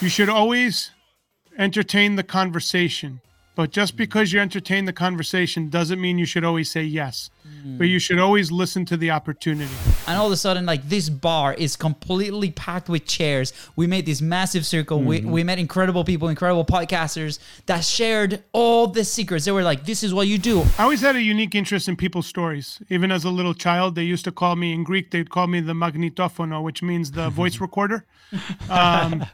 You should always entertain the conversation. But just mm. because you entertain the conversation doesn't mean you should always say yes. Mm. But you should always listen to the opportunity. and all of a sudden like this bar is completely packed with chairs we made this massive circle we, mm-hmm. we met incredible people incredible podcasters that shared all the secrets they were like this is what you do I always had a unique interest in people's stories. Even as a little child, they used to call me in Greek. They'd call me the magnetofono, which means the voice recorder. Um,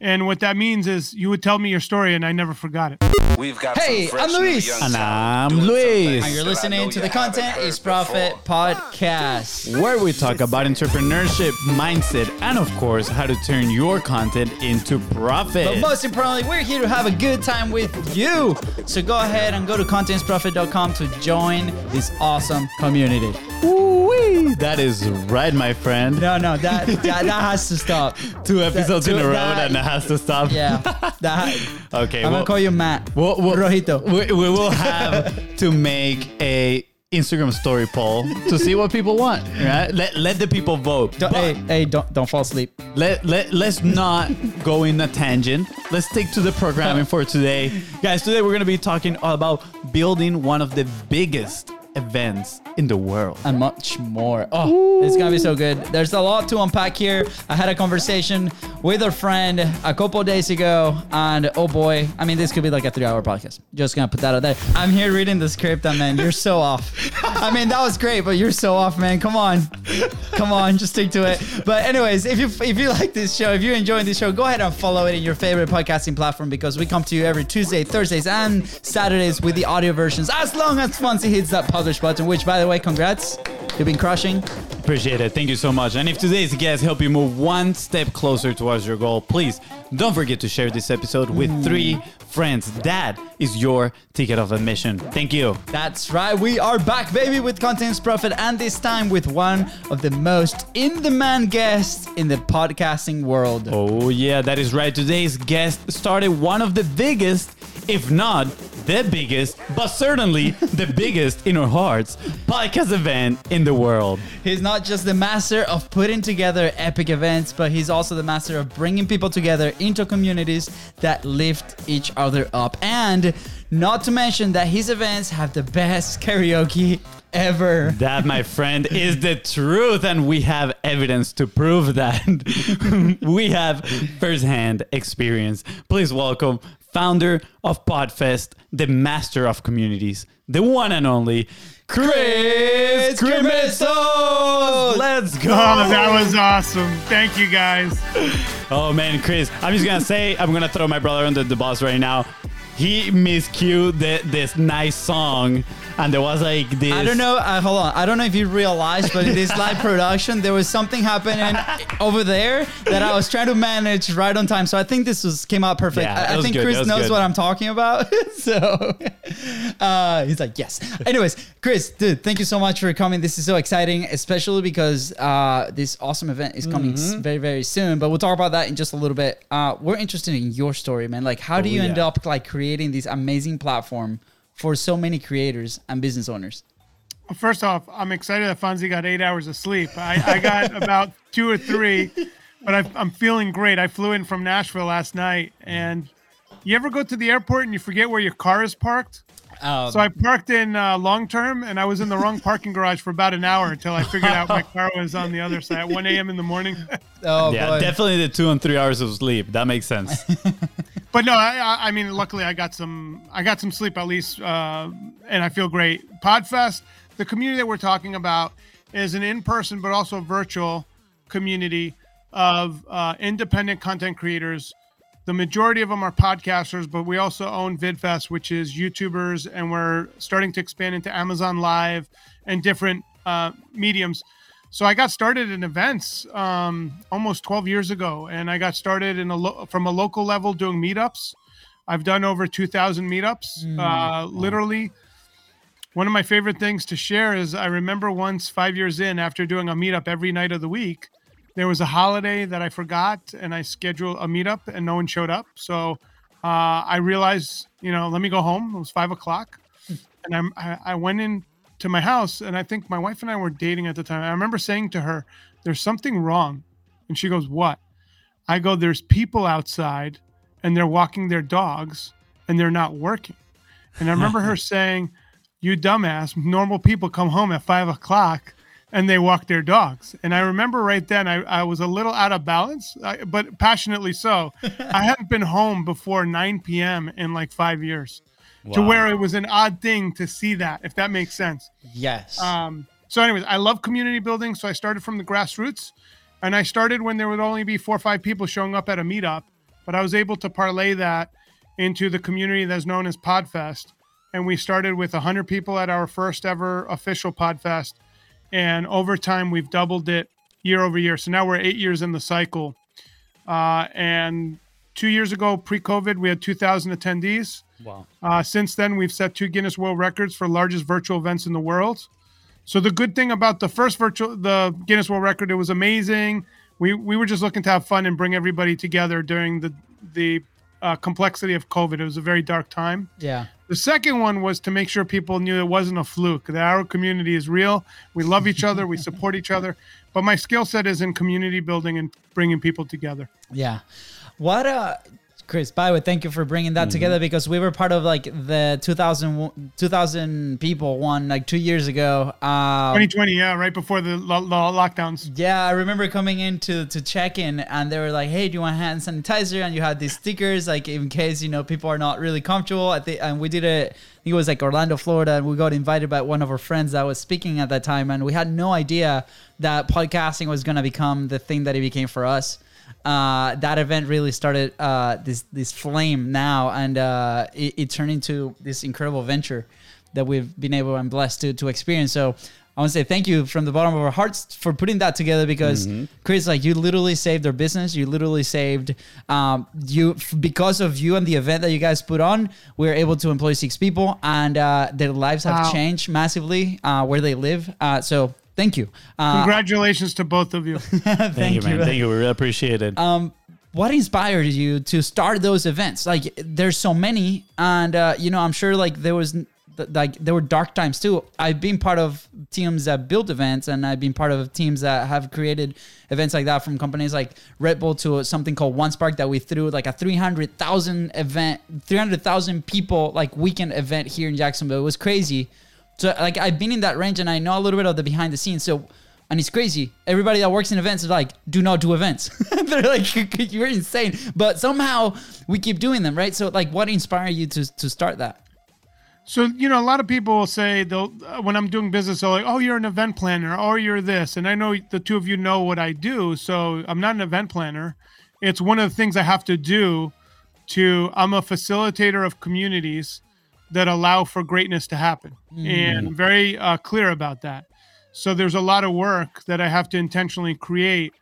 and what that means is you would tell me your story, and I never forgot it. We've got Hey, I'm Luis. And I'm Luis. and you're listening to the content is profit before. podcast where we talk about entrepreneurship, mindset, and of course, how to turn your content into profit. But most importantly, we're here to have a good time with you. So go ahead and go to contentsprofit.com to join this awesome community. Ooh-wee. That is right, my friend. No, no, that that, that has to stop. Two episodes in a row, that- and it has to stop. Yeah, that. Okay. I'm well, gonna call you Matt. well, well, Rojito. We, we will have to make a Instagram story poll to see what people want. Right? Let let the people vote. Don't, hey, hey, don't don't fall asleep. let, let, let's not go in a tangent. Let's stick to the programming for today. Guys, today we're going to be talking about building one of the biggest events in the world. and much more. Oh, it's gonna be so good. There's a lot to unpack here. I had a conversation with a friend a couple days ago, and oh boy, I mean, this could be like a three-hour podcast. Just gonna put that out there. I'm here reading the script, and man, you're so off. I mean, that was great, but you're so off, man. Come on, come on, just stick to it. But anyways, if you if you like this show, if you're enjoying this show, go ahead and follow it in your favorite podcasting platform because we come to you every Tuesday, Thursdays, and Saturdays with the audio versions. As long as Fonzie hits that publish button, which by the way, congrats, you've been crushing. Appreciate it. Thank you so much. And if today's guest help you move one step closer towards your goal, please don't forget to share this episode with hmm. three friends. That is your ticket of admission. Thank you. That's right, we are back, baby, with Contents Profit, and this time with one of the most in demand guests in the podcasting world. Oh, yeah, that is right. Today's guest started one of the biggest, if not the biggest, but certainly the biggest in our hearts, podcast event in the world. He's not just the master of putting together epic events, but he's also the master of bringing people together into communities that lift each other up. And not to mention that his events have the best karaoke ever. That, my friend, is the truth, and we have evidence to prove that. we have firsthand experience. Please welcome founder of Podfest, the master of communities, the one and only Chris Krimitsos. Let's go. Oh, that was awesome. Thank you guys. Oh man, Chris, I'm just gonna say I'm gonna throw my brother under the bus right now. He miscued the, this nice song, and there was like this. I don't know. Uh, hold on. I don't know if you realized, but in this live production, there was something happening over there that I was trying to manage right on time. So I think this was came out perfect. Yeah, I, I think good, Chris knows good. what I'm talking about. so uh, he's like, yes. Anyways, Chris, dude, thank you so much for coming. This is so exciting, especially because uh, this awesome event is coming Mm-hmm. very, very soon. But we'll talk about that in just a little bit. Uh, we're interested in your story, man. Like, how do Oh, you end up like creating this amazing platform for so many creators and business owners? First off, I'm excited that Fonzie got eight hours of sleep. I, I got about two or three, but I, I'm feeling great. I flew in from Nashville last night, and you ever go to the airport and you forget where your car is parked? Um, So I parked in uh, long term, and I was in the wrong parking garage for about an hour until I figured out my car was on the other side at 1 a.m. in the morning. Oh, Yeah, boy. definitely the two and three hours of sleep. That makes sense. but no, I, I- mean, luckily I got some, I got some sleep at least, uh, and I feel great. Podfest, the community that we're talking about, is an in-person but also virtual community of uh, independent content creators. The majority of them are podcasters, but we also own VidFest, which is YouTubers, and we're starting to expand into Amazon Live and different uh, mediums. So I got started in events um, almost 12 years ago, and I got started in a lo- from a local level doing meetups. I've done over 2,000 meetups. uh, literally, one of my favorite things to share is I remember once five years in, after doing a meetup every night of the week, there was a holiday that I forgot, and I scheduled a meetup, and no one showed up. So uh, I realized, you know, let me go home. It was five o'clock, and I'm, I, I went in to my house, and I think my wife and I were dating at the time. I remember saying to her, "There's something wrong," and she goes, "What?" I go, there's people outside and they're walking their dogs and they're not working. And I remember her saying, You dumbass, normal people come home at five o'clock and they walk their dogs. And I remember right then I, I was a little out of balance, I, but passionately so. I hadn't been home before 9 p.m. in like five years to where it was an odd thing to see that, if that makes sense. Yes. Um, so, anyways, I love community building. So I started from the grassroots, and I started when there would only be four or five people showing up at a meetup. But I was able to parlay that into the community that's known as Podfest, and we started with 100 people at our first ever official Podfest, and over time we've doubled it year over year. So now we're eight years in the cycle, uh, and two years ago, pre-COVID, we had 2,000 attendees. Wow. Uh, since then, we've set two Guinness World Records for largest virtual events in the world. So the good thing about the first virtual, the Guinness World Record, it was amazing. We we were just looking to have fun and bring everybody together during the the uh, complexity of COVID. It was a very dark time. yeah. The second one was to make sure people knew it wasn't a fluke. That our community is real. We love each other. We support each other. But my skill set is in community building and bringing people together. Yeah. What uh Chris, by the way, thank you for bringing that together because we were part of like the 2000, 2000 people one like two years ago. Um, 2020, yeah, right before the lo- lo- lockdowns. yeah, I remember coming in to, to check in and they were like, "Hey, do you want hand sanitizer?" And you had these stickers like in case you know people are not really comfortable. I think, and we did it. I think it was like Orlando, Florida, and we got invited by one of our friends that was speaking at that time, and we had no idea that podcasting was gonna become the thing that it became for us. Uh, that event really started uh, this this flame now, and uh, it, it turned into this incredible venture that we've been able and blessed to to experience. So I want to say thank you from the bottom of our hearts for putting that together because Chris, like you literally saved our business. You literally saved um, you f- because of you and the event that you guys put on. We were able to employ six people, and uh, their lives have Wow. changed massively uh, where they live. Uh, so thank you. Uh, Congratulations to both of you. thank, Thank, you, man. Thank you. We really appreciate it. um, what inspired you to start those events? Like, there's so many, and uh, you know, I'm sure like there was like there were dark times too. I've been part of teams that build events, and I've been part of teams that have created events like that from companies like Red Bull to something called One Spark that we threw like a 300,000 event, 300,000 people like weekend event here in Jacksonville. It was crazy. So like I've been in that range, and I know a little bit of the behind the scenes. So and it's crazy. Everybody that works in events is like, do not do events. They're like, you're insane. But somehow we keep doing them, right? So, like, what inspired you to to start that? So you know, a lot of people will say they'll uh, when I'm doing business, they're like, "Oh, you're an event planner, or you're this," and I know the two of you know what I do. So I'm not an event planner. It's one of the things I have to do. To I'm a facilitator of communities that allow for greatness to happen, and I'm very uh, clear about that. So there's a lot of work that I have to intentionally create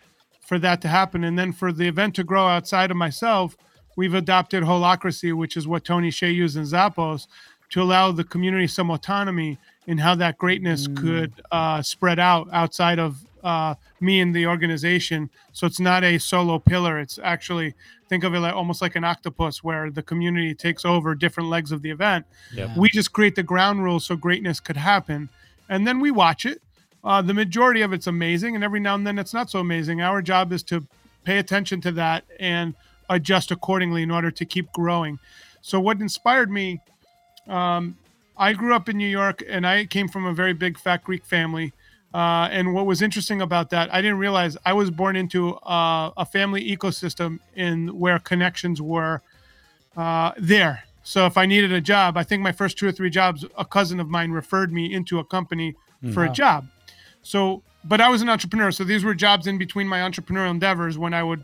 for that to happen, and then for the event to grow outside of myself, we've adopted holacracy, which is what Tony Hsieh used in Zappos to allow the community some autonomy in how that greatness could uh, spread out outside of uh, me and the organization. So it's not a solo pillar. It's actually think of it like almost like an octopus, where the community takes over different legs of the event. Yep. We just create the ground rules so greatness could happen, and then we watch it. Uh, the majority of it's amazing, and every now and then it's not so amazing. Our job is to pay attention to that and adjust accordingly in order to keep growing. So, what inspired me um, I grew up in New York and I came from a very big fat Greek family. Uh, and what was interesting about that, I didn't realize I was born into uh, a family ecosystem in where connections were uh, there. So if I needed a job, I think my first two or three jobs, a cousin of mine referred me into a company for a job. So, but I was an entrepreneur. So these were jobs in between my entrepreneurial endeavors when I would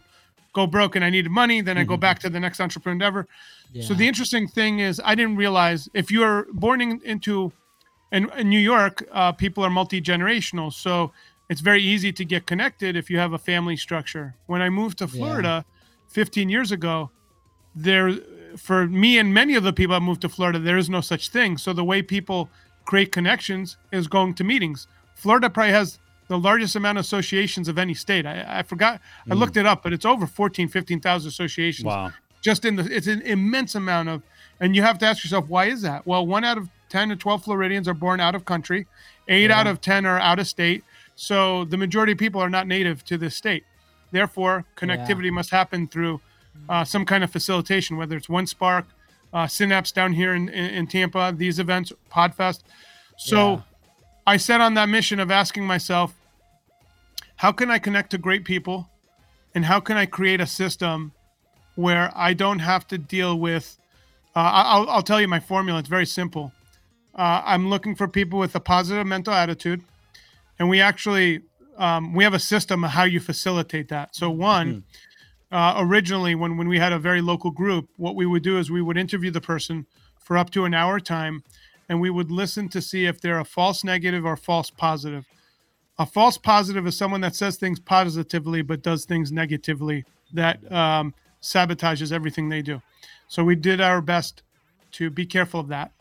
go broke and I needed money. Then I go back to the next entrepreneur endeavor. So the interesting thing is, I didn't realize if you are born in, into, in, in New York, uh, people are multi generational. So it's very easy to get connected if you have a family structure. When I moved to Florida 15 years ago, there, for me and many of the people that moved to Florida, there is no such thing. So the way people create connections is going to meetings. Florida probably has the largest amount of associations of any state. I, I forgot, I looked it up, but it's over 14, 15,000 associations Wow. just in the it's an immense amount of and you have to ask yourself why is that well one out of 10 to 12 floridians are born out of country eight out of 10 are out of state so the majority of people are not native to this state Therefore, connectivity must happen through uh, some kind of facilitation, whether it's One Spark, uh, Synapse down here in, in, in Tampa, these events, Podfest. So Yeah. I set on that mission of asking myself, how can I connect to great people? And how can I create a system where I don't have to deal with? Uh, I'll, I'll tell you my formula. It's very simple. Uh, I'm looking for people with a positive mental attitude, and we actually um, we have a system of how you facilitate that. So one, uh, originally when when we had a very local group, what we would do is we would interview the person for up to an hour time, and we would listen to see if they're a false negative or false positive. A false positive is someone that says things positively but does things negatively that um, sabotages everything they do. So we did our best to be careful of that.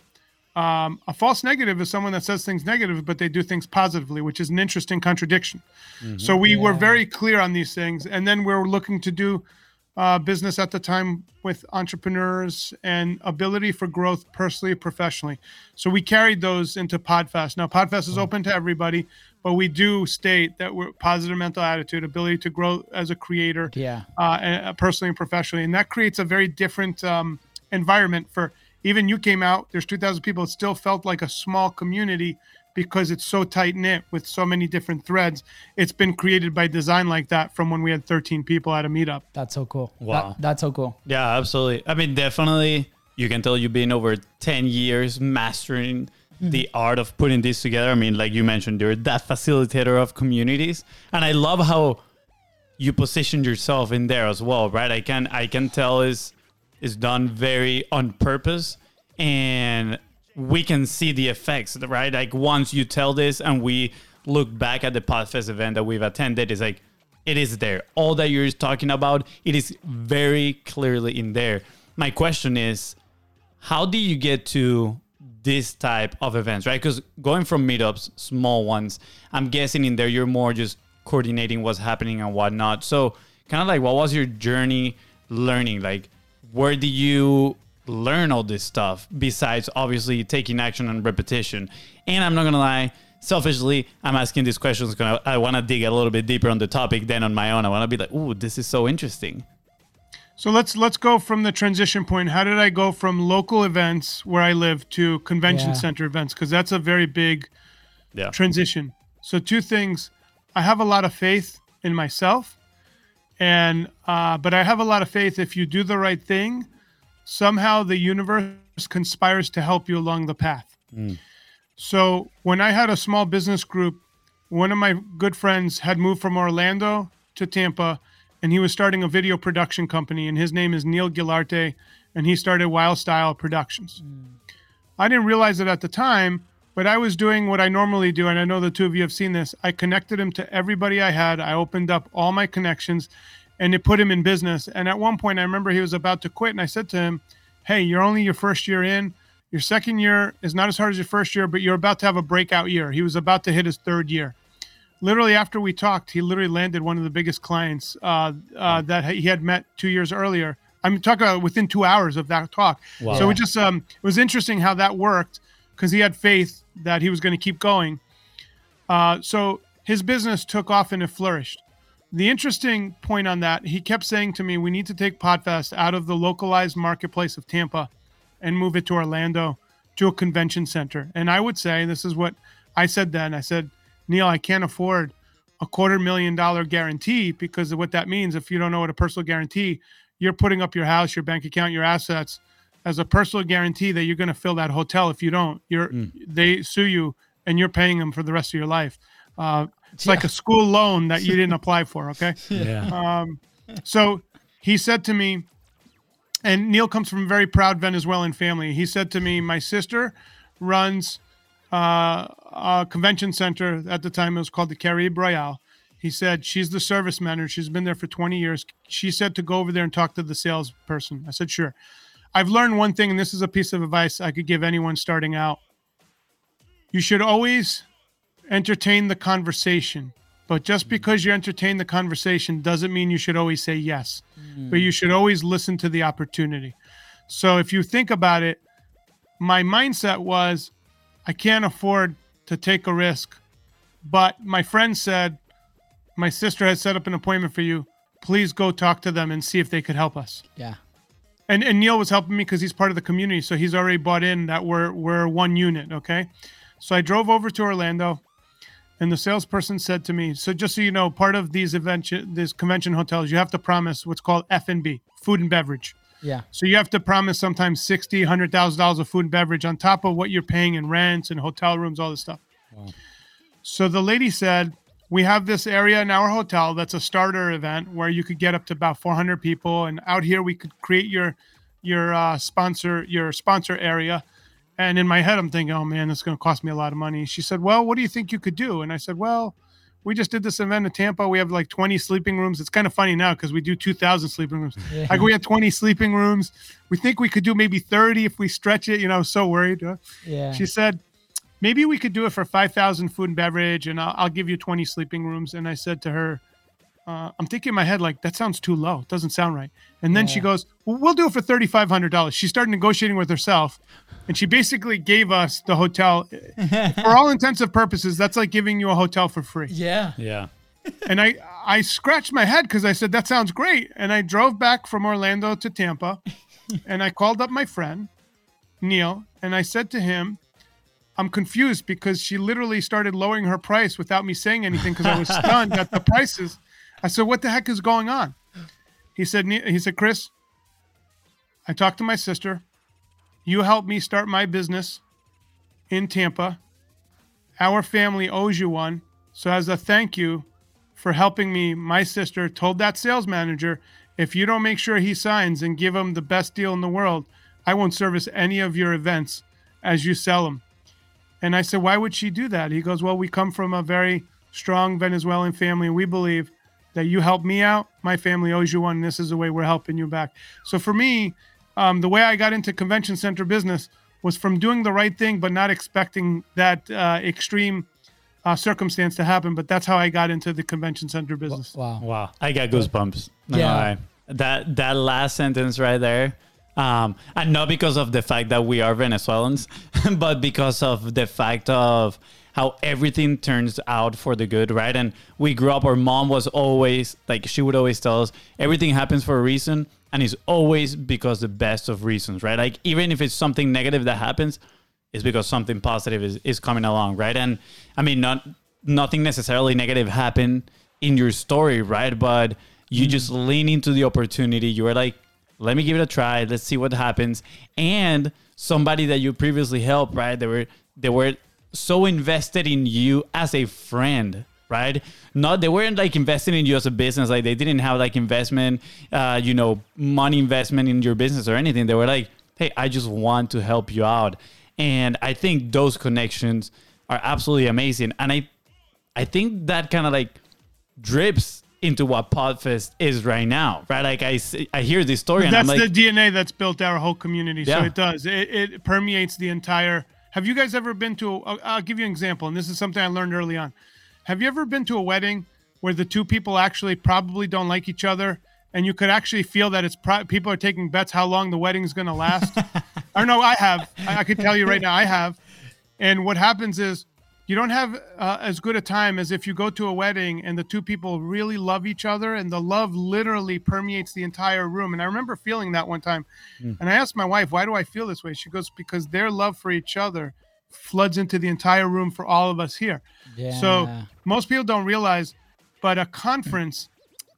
Um, a false negative is someone that says things negative but they do things positively, which is an interesting contradiction. So we were very clear on these things, and then we are looking to do uh, business at the time with entrepreneurs and ability for growth personally, professionally. So we carried those into Podfest. Now Podfest is open to everybody, but we do state that we're positive mental attitude, ability to grow as a creator, Yeah. uh, and- uh, personally and professionally, and that creates a very different um, environment for. Even you came out. There's 2,000 people. It still felt like a small community because it's so tight knit with so many different threads. It's been created by design like that from when we had 13 people at a meetup. That's so cool. Wow. That- that's so cool. Yeah, absolutely. I mean, definitely, you can tell you've been over 10 years mastering mm-hmm. the art of putting this together. I mean, like you mentioned, you're that facilitator of communities. And I love how you positioned yourself in there as well, right? I can I can tell is is done very on purpose and we can see the effects, right? Like once you tell this and we look back at the Podfest event that we've attended, it's like it is there. All that you're talking about, it is very clearly in there. My question is, how do you get to this type of events, right? Because going from meetups, small ones, I'm guessing in there you're more just coordinating what's happening and whatnot. So, kind of like, what was your journey learning? Like, where do you learn all this stuff besides obviously taking action and repetition? And I'm not gonna lie, selfishly, I'm asking these questions because I, I want to dig a little bit deeper on the topic than on my own. I want to be like, ooh, this is so interesting. So let's let's go from the transition point. How did I go from local events where I live to convention Yeah. center events? Because that's a very big Yeah. transition. So two things. I have a lot of faith in myself, and uh, but I have a lot of faith if you do the right thing, somehow the universe conspires to help you along the path. So when I had a small business group, one of my good friends had moved from Orlando to Tampa, and he was starting a video production company, and his name is Neil Gilarte, and he started Wild Style Productions. I didn't realize it at the time, but I was doing what I normally do, and I know the two of you have seen this. I connected him to everybody I had. I opened up all my connections, and it put him in business. And at one point, I remember he was about to quit, and I said to him, "Hey, you're only your first year in. Your second year is not as hard as your first year, but you're about to have a breakout year." He was about to hit his third year. Literally after we talked, he literally landed one of the biggest clients uh, uh, that he had met two years earlier. I'm talking about within two hours of that talk. Wow. So it just um, it was interesting how that worked because he had faith that he was going to keep going. Uh, so his business took off and it flourished. The interesting point on that, he kept saying to me, "We need to take Podfest out of the localized marketplace of Tampa and move it to Orlando to a convention center." And I would say, this is what I said then. I said, "Neil, I can't afford a quarter million dollar guarantee because of what that means. If you don't know what a personal guarantee, you're putting up your house, your bank account, your assets as a personal guarantee that you're going to fill that hotel. If you don't, you're they sue you and you're paying them for the rest of your life. Uh, it's like a school loan that you didn't apply for. Okay. Yeah. So he said to me, and Neil comes from a very proud Venezuelan family. He said to me, My sister runs uh, a convention center. At the time, it was called the Caribe Royale. He said, She's the service manager. She's been there for 20 years. She said to go over there and talk to the salesperson. I said, Sure. I've learned one thing, and this is a piece of advice I could give anyone starting out. You should always entertain the conversation. But just hmm. because you entertain the conversation doesn't mean you should always say yes. But hmm. you should always listen to the opportunity. So if you think about it, my mindset was I can't afford to take a risk. But my friend said, My sister has set up an appointment for you. please go talk to them and see if they could help us. Yeah. And and Neil was helping me because he's part of the community, so he's already bought in that we're we're one unit. Okay, so I drove over to Orlando, and the salesperson said to me, "So just so you know, part of these event these convention hotels, you have to promise what's called F and B, food and beverage. Yeah. So you have to promise sometimes sixty, hundred thousand dollars of food and beverage on top of what you're paying in rents and hotel rooms, all this stuff. Wow. So the lady said, we have this area in our hotel that's a starter event where you could get up to about 400 people, and out here we could create your your uh, sponsor your sponsor area. And in my head, I'm thinking, oh man, it's going to cost me a lot of money. She said, well, what do you think you could do? And I said, well, we just did this event in Tampa. We have like 20 sleeping rooms. It's kind of funny now because we do 2,000 sleeping rooms. Yeah. Like we had 20 sleeping rooms. We think we could do maybe 30 if we stretch it. You know, I was so worried. huh? Yeah. She said, maybe we could do it for 5,000 food and beverage and I'll, I'll give you 20 sleeping rooms. And I said to her, uh, I'm thinking in my head, like, that sounds too low. It doesn't sound right. And then she goes, well, we'll do it for $3,500. She started negotiating with herself and she basically gave us the hotel. for all intensive purposes, that's like giving you a hotel for free yeah. Yeah. and I I scratched my head because I said that sounds great, and I drove back from Orlando to Tampa, and I called up my friend Neil, and I said to him, "I'm confused because she literally started lowering her price without me saying anything because I was stunned at the prices." I said, "What the heck is going on?" He said, "He said, Chris, I talked to my sister. You helped me start my business in Tampa. Our family owes you one." So, as a thank you for helping me, my sister told that sales manager, if you don't make sure he signs and give him the best deal in the world, I won't service any of your events as you sell them. And I said, why would she do that? He goes, well, we come from a very strong Venezuelan family, and we believe that you helped me out. My family owes you one, and this is the way we're helping you back. So for me, um, the way I got into convention center business was from doing the right thing, but not expecting that uh, extreme uh, circumstance to happen. But that's how I got into the convention center business. Wow. Wow, I got goosebumps. Yeah. gonna that that last sentence right there, um, and not because of the fact that we are Venezuelans, but because of the fact of how everything turns out for the good, right? And we grew up. Our mom was always like she would always tell us everything happens for a reason, and it's always because the best of reasons, right? Like even if it's something negative that happens, it's because something positive is, is coming along, right? And I mean, not nothing necessarily negative happened in your story, right? But you just lean into the opportunity. You were like, let me give it a try. Let's see what happens. And somebody that you previously helped, right? They were they were so invested in you as a friend, right? Not they weren't like investing in you as a business. Like they didn't have like investment, uh, you know, money investment in your business or anything. They were like, hey, I just want to help you out. And I think those connections are absolutely amazing. And I I think that kind of like drips into what Podfest is right now, right? Like I, I hear this story and I'm That's like, the DNA that's built our whole community. Yeah. So it does. It, it permeates the entire. Have you guys ever been to? A, I'll, give you an example, and this is something I learned early on. Have you ever been to a wedding where the two people actually probably don't like each other, and you could actually feel that it's pro- people are taking bets how long the wedding's going to last? or no, I have. I, I could tell you right now, I have. And what happens is you don't have uh, as good a time as if you go to a wedding and the two people really love each other and the love literally permeates the entire room. And I remember feeling that one time. And I asked my wife, why do I feel this way? She goes, because their love for each other floods into the entire room for all of us here. Yeah. So most people don't realize, but a conference,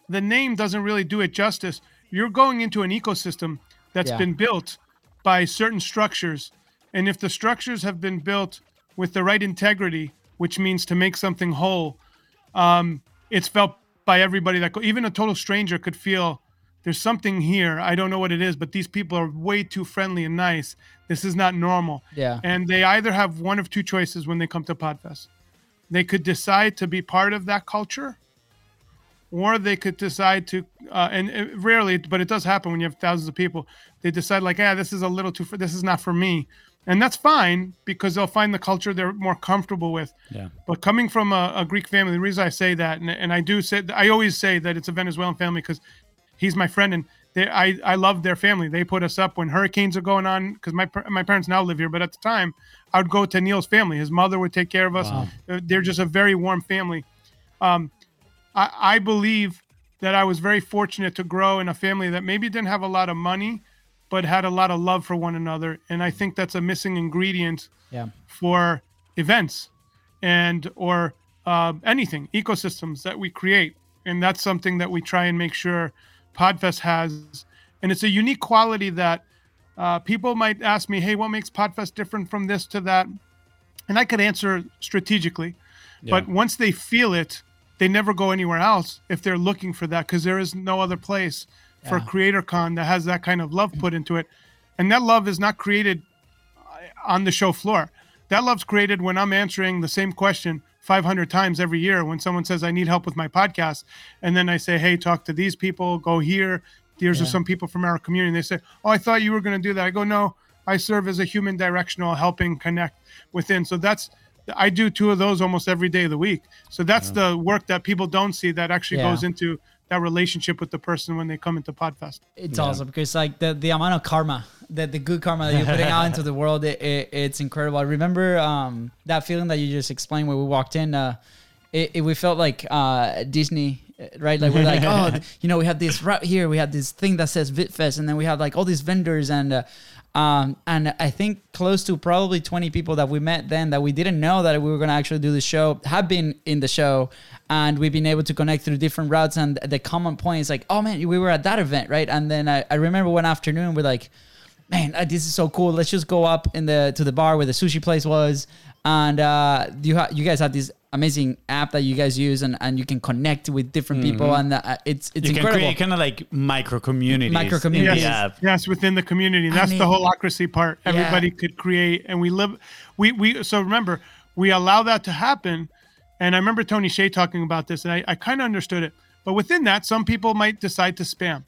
the name doesn't really do it justice. You're going into an ecosystem that's Yeah. been built by certain structures. And if the structures have been built with the right integrity, which means to make something whole, um, it's felt by everybody that even a total stranger could feel there's something here. I don't know what it is, but these people are way too friendly and nice. This is not normal. Yeah. And they either have one of two choices when they come to Podfest. They could decide to be part of that culture, or they could decide to, uh, and it, rarely, but it does happen when you have thousands of people. They decide like, yeah, this is a little too, this is not for me, and that's fine because they'll find the culture they're more comfortable with. Yeah. But coming from a, a Greek family, the reason I say that, and, and I do say, I always say that it's a Venezuelan family because he's my friend and they, I, I love their family. They put us up when hurricanes are going on because my my parents now live here, but at the time I would go to Neil's family. His mother would take care of us. Uh, They're just a very warm family. Um, I, I believe that I was very fortunate to grow in a family that maybe didn't have a lot of money, but had a lot of love for one another. And I think that's a missing ingredient Yeah. for events and or uh, anything ecosystems that we create and that's something that we try and make sure podfest has and it's a unique quality that uh, people might ask me hey what makes podfest different from this to that and i could answer strategically but once they feel it they never go anywhere else if they're looking for that because there is no other place for Yeah. creator con that has that kind of love put into it and that love is not created uh, on the show floor. That love's created when I'm answering the same question 500 times every year when someone says, I need help with my podcast. And then I say, hey, talk to these people, go here. Are Yeah. some people from our community. And they say, oh, I thought you were going to do that. I go, no, I serve as a human directional, helping connect within. So that's, I do two of those almost every day of the week. So that's the work that people don't see that actually Yeah. goes into that relationship with the person when they come into Podfest. It's awesome because like the, the amount of karma that the good karma that you're putting out into the world, it, it, it's incredible. I remember um, that feeling that you just explained when we walked in. Uh, it, it we felt like uh, Disney, uh, right? Like we're like, oh, you know, we have this route here, we have this thing that says VidFest, and then we have like all these vendors and. Uh, um, and I think close to probably 20 people that we met then that we didn't know that we were going to actually do the show have been in the show and we've been able to connect through different routes. And the common point is like, oh man, we were at that event, right? And then I, I remember one afternoon we're like, man, uh, this is so cool. Let's just go up in the to the bar where the sushi place was, and uh, you ha- you guys have this amazing app that you guys use, and, and you can connect with different people, and uh, it's it's you can create kind of like micro communities. Micro communities. Yes, app. yes, within the community. I That's mean- the holacracy part. Yeah. Everybody could create, and we live. We we so remember we allow that to happen. And I remember Tony Hsieh talking about this, and I, I kind of understood it. But within that, some people might decide to spam.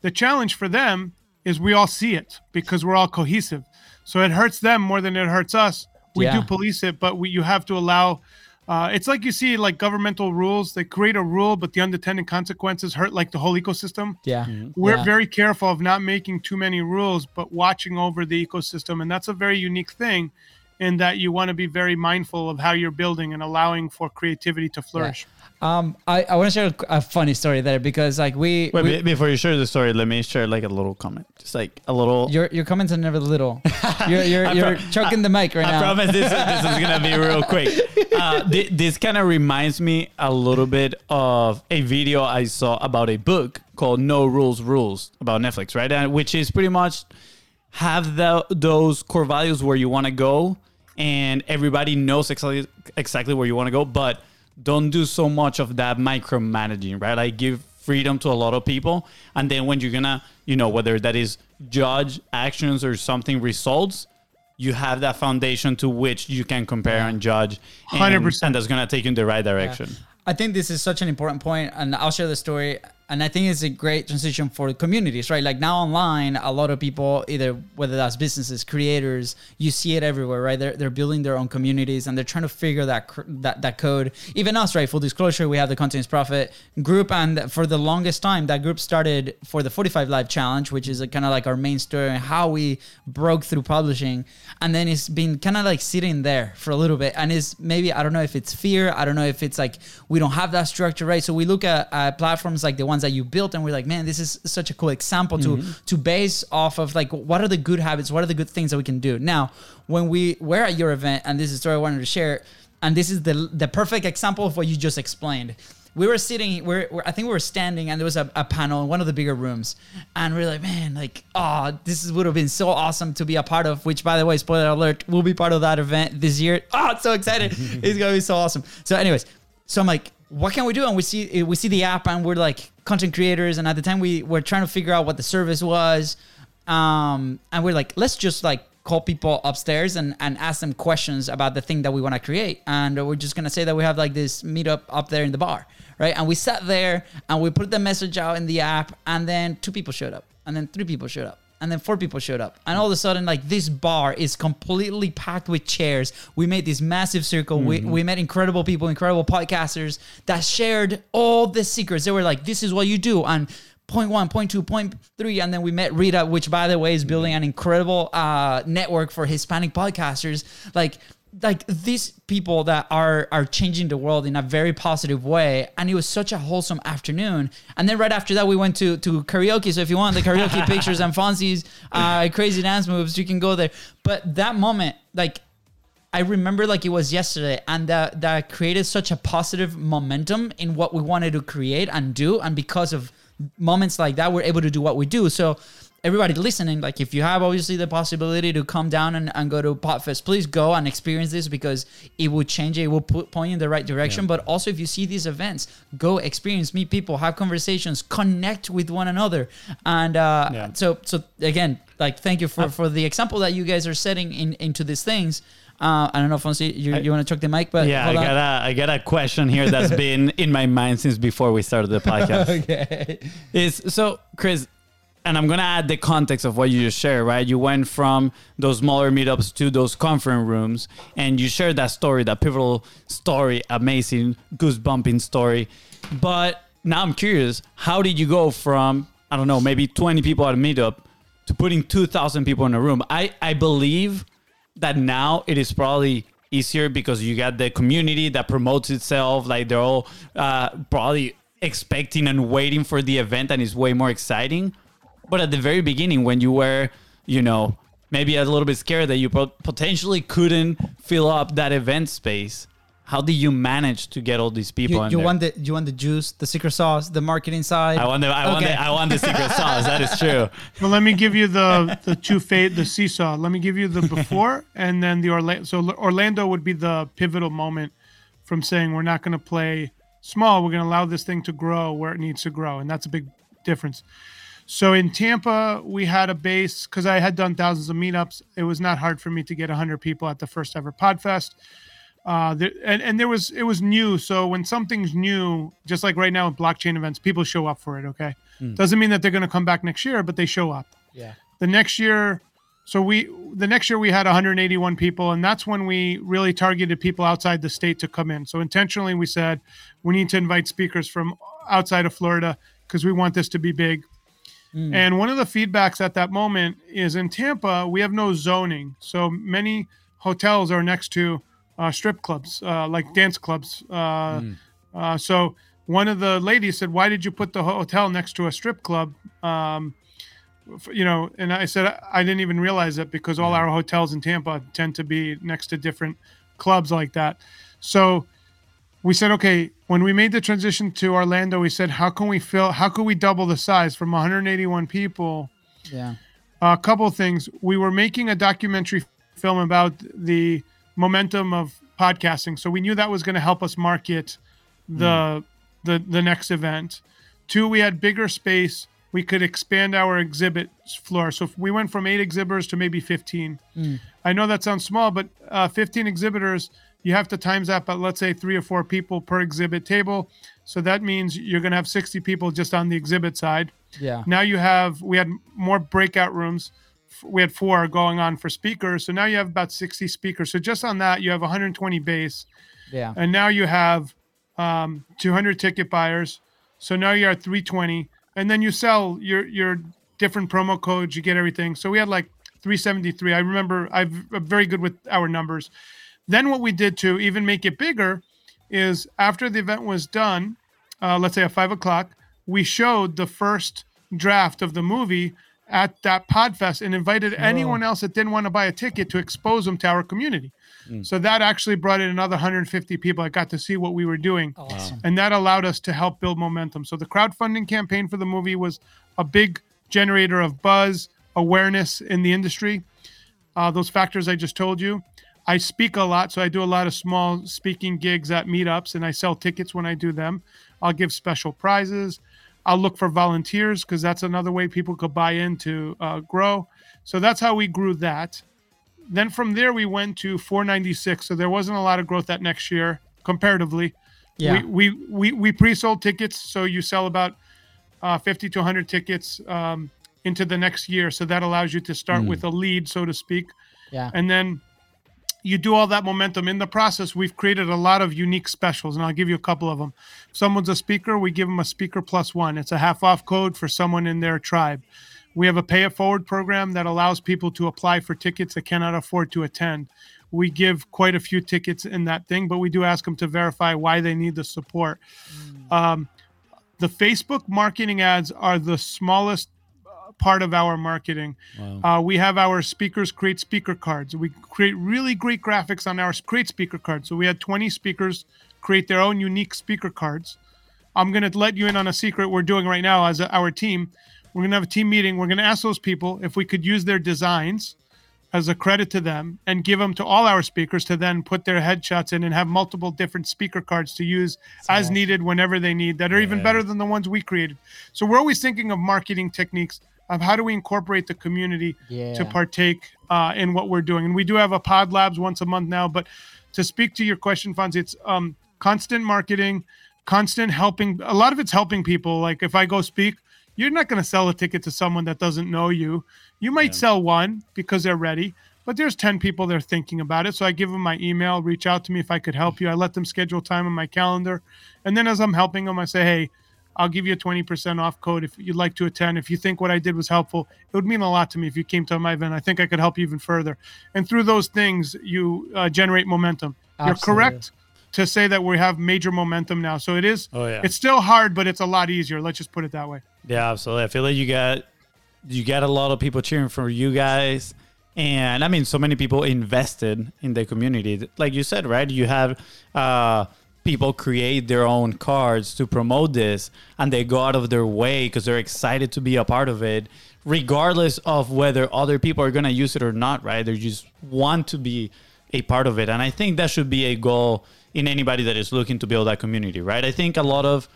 The challenge for them is we all see it because we're all cohesive. So it hurts them more than it hurts us. We Yeah. do police it, but we, you have to allow. Uh, it's like you see like governmental rules. They create a rule, but the unintended consequences hurt like the whole ecosystem. Yeah, we're Yeah. very careful of not making too many rules but watching over the ecosystem and that's a very unique thing in that you want to be very mindful of how you're building and allowing for creativity to flourish Um, I, I want to share a, a funny story there because like we, Wait, we be- before you share the story, let me share like a little comment, just like a little. your your comments are never little. You're you're, I you're pro- choking the mic right I now. promise this, this is gonna be real quick. Uh, thi- this kind of reminds me a little bit of a video I saw about a book called No Rules Rules about Netflix, right? And which is pretty much have the, those core values where you want to go, and everybody knows exactly exactly where you want to go, but don't do so much of that micromanaging, right? Like give freedom to a lot of people, and then when you're gonna, you know, whether that is judge actions or something results, you have that foundation to which you can compare and judge, and, 100%. that's gonna take you in the right direction. I think this is such an important point, and I'll share the story. And I think it's a great transition for communities, right? Like now online, a lot of people, either whether that's businesses, creators, you see it everywhere, right? They're, they're building their own communities and they're trying to figure that that that code. Even us, right? Full disclosure, we have the Content is Profit group, and for the longest time, that group started for the 45 Live Challenge, which is kind of like our main story and how we broke through publishing. And then it's been kind of like sitting there for a little bit, and it's maybe I don't know if it's fear, I don't know if it's like we don't have that structure, right? So we look at, at platforms like the ones that you built, and we're like, man, this is such a cool example to mm-hmm. to base off of like what are the good habits, what are the good things that we can do. Now, when we were at your event, and this is the story I wanted to share, and this is the the perfect example of what you just explained. We were sitting, we're, we're I think we were standing, and there was a, a panel in one of the bigger rooms, and we are like, man, like, oh, this is, would have been so awesome to be a part of. Which, by the way, spoiler alert, we'll be part of that event this year. Oh, ah, I'm so excited! it's gonna be so awesome. So, anyways, so I'm like, what can we do? And we see we see the app, and we're like content creators, and at the time we were trying to figure out what the service was, um, and we're like, let's just like call people upstairs and, and ask them questions about the thing that we want to create. And we're just gonna say that we have like this meetup up there in the bar, right? And we sat there and we put the message out in the app, and then two people showed up, and then three people showed up. And then four people showed up, and all of a sudden, like this bar is completely packed with chairs. We made this massive circle. We, we met incredible people, incredible podcasters that shared all the secrets. They were like, "This is what you do," and point one, point two, point three, and then we met Rita, which by the way is building an incredible uh, network for Hispanic podcasters. Like like these people that are are changing the world in a very positive way. And it was such a wholesome afternoon. And then right after that we went to to karaoke. So if you want the karaoke pictures and Fonzie's uh, crazy dance moves you can go there. But that moment like I remember like it was yesterday, and that that created such a positive momentum in what we wanted to create and do, and because of moments like that, we're able to do what we do. So everybody listening, like if you have obviously the possibility to come down and, and go to Podfest, please go and experience this because it will change it, it will put, point you in the right direction. Yeah. But also, if you see these events, go experience, meet people, have conversations, connect with one another. And uh, yeah. so, so again, like thank you for, uh, for the example that you guys are setting in, into these things. Uh, I don't know, Fonzie, you, you want to check the mic, but yeah, I got on. a I got a question here that's been in my mind since before we started the podcast. okay, is so Chris, and I'm gonna add the context of what you just shared, right? You went from those smaller meetups to those conference rooms, and you shared that story, that pivotal story, amazing, goosebumping story. But now I'm curious, how did you go from I don't know, maybe 20 people at a meetup to putting 2,000 people in a room? I I believe that now it is probably easier because you got the community that promotes itself. Like they're all uh, probably expecting and waiting for the event, and it's way more exciting. But at the very beginning, when you were, you know, maybe a little bit scared that you potentially couldn't fill up that event space, how did you manage to get all these people? You, you want the you want the juice, the secret sauce, the marketing side. I want the I okay. want the I want the secret sauce. That is true. Well, let me give you the the two fate the seesaw. Let me give you the before and then the Orlando. So Orlando would be the pivotal moment from saying we're not going to play small. We're going to allow this thing to grow where it needs to grow, and that's a big difference. So in Tampa, we had a base because I had done thousands of meetups. It was not hard for me to get 100 people at the first ever Podfest. Uh, there, and, and there was it was new. So when something's new, just like right now with blockchain events, people show up for it. Okay, mm. doesn't mean that they're going to come back next year, but they show up. Yeah. The next year, so we the next year we had 181 people, and that's when we really targeted people outside the state to come in. So intentionally, we said we need to invite speakers from outside of Florida because we want this to be big. Mm. And one of the feedbacks at that moment is in Tampa, we have no zoning. So many hotels are next to uh, strip clubs, uh, like dance clubs. Uh, mm. Uh, so one of the ladies said, "Why did you put the hotel next to a strip club?" Um, you know, and I said I didn't even realize it because all our hotels in Tampa tend to be next to different clubs like that. So we said, okay, when we made the transition to Orlando, we said, how can we fill? How could we double the size from 181 people? Yeah. A couple things. We were making a documentary film about the momentum of podcasting. So we knew that was going to help us market the mm. the the next event. Two, we had bigger space. We could expand our exhibit floor. So we went from eight exhibitors to maybe 15. Mm. I know that sounds small, but uh, 15 exhibitors, you have to times that by let's say three or four people per exhibit table. So that means you're going to have 60 people just on the exhibit side. Yeah. Now you have, we had more breakout rooms we had four going on for speakers. So now you have about 60 speakers. So just on that, you have 120 base. Yeah. And now you have um, 200 ticket buyers. So now you're at 320. And then you sell your your different promo codes. You get everything. So we had like 373. I remember I'm very good with our numbers. Then what we did to even make it bigger is after the event was done, uh, let's say at five o'clock, we showed the first draft of the movie at that Podfest and invited oh. anyone else that didn't want to buy a ticket to expose them to our community. Mm. So that actually brought in another 150 people that got to see what we were doing. Awesome. And that allowed us to help build momentum. So the crowdfunding campaign for the movie was a big generator of buzz, awareness in the industry. Uh, those factors I just told you. I speak a lot, so I do a lot of small speaking gigs at meetups, and I sell tickets when I do them. I'll give special prizes. I'll look for volunteers because that's another way people could buy in to uh, grow. So that's how we grew that. Then from there we went to 496. So there wasn't a lot of growth that next year comparatively. Yeah. We we we, we pre-sold tickets, so you sell about uh, 50 to 100 tickets um, into the next year. So that allows you to start mm. with a lead, so to speak. Yeah. And then you do all that momentum. In the process we've created a lot of unique specials and i'll give you a couple of them. If someone's a speaker we give them a speaker plus one. It's a half off code for someone in their tribe. We have a pay it forward program that allows people to apply for tickets that cannot afford to attend. We give quite a few tickets in that thing, but we do ask them to verify why they need the support. Um, the Facebook marketing ads are the smallest part of our marketing. Uh, we have our speakers create speaker cards. We create really great graphics on our create speaker cards. So we had 20 speakers create their own unique speaker cards. I'm going to let you in on a secret we're doing right now as a, our team. We're going to have a team meeting. We're going to ask those people if we could use their designs as a credit to them and give them to all our speakers to then put their headshots in and have multiple different speaker cards to use as needed whenever they need that are even better than the ones we created. So we're always thinking of marketing techniques of how do we incorporate the community to partake uh, in what we're doing. And we do have a pod labs once a month now, but to speak to your question, Fonzie, it's um, constant marketing, constant helping. A lot of it's helping people. Like if I go speak, you're not going to sell a ticket to someone that doesn't know you. You might sell one because they're ready, but there's 10 people they're thinking about it. So I give them my email, reach out to me if I could help you. I let them schedule time on my calendar. And then as I'm helping them, I say, hey, I'll give you a 20% off code if you'd like to attend. If you think what I did was helpful, it would mean a lot to me if you came to my event. I think I could help you even further. And through those things, you uh, generate momentum. You're correct to say that we have major momentum now. So it is, Oh, yeah. it's still hard, but it's a lot easier. Let's just put it that way. Yeah, absolutely. I feel like you got you got a lot of people cheering for you guys. And I mean, so many people invested in the community. Like you said, right? You have uh, people create their own cards to promote this, and they go out of their way because they're excited to be a part of it, regardless of whether other people are going to use it or not, right? They just want to be a part of it. And I think that should be a goal in anybody that is looking to build that community, right? I think a lot of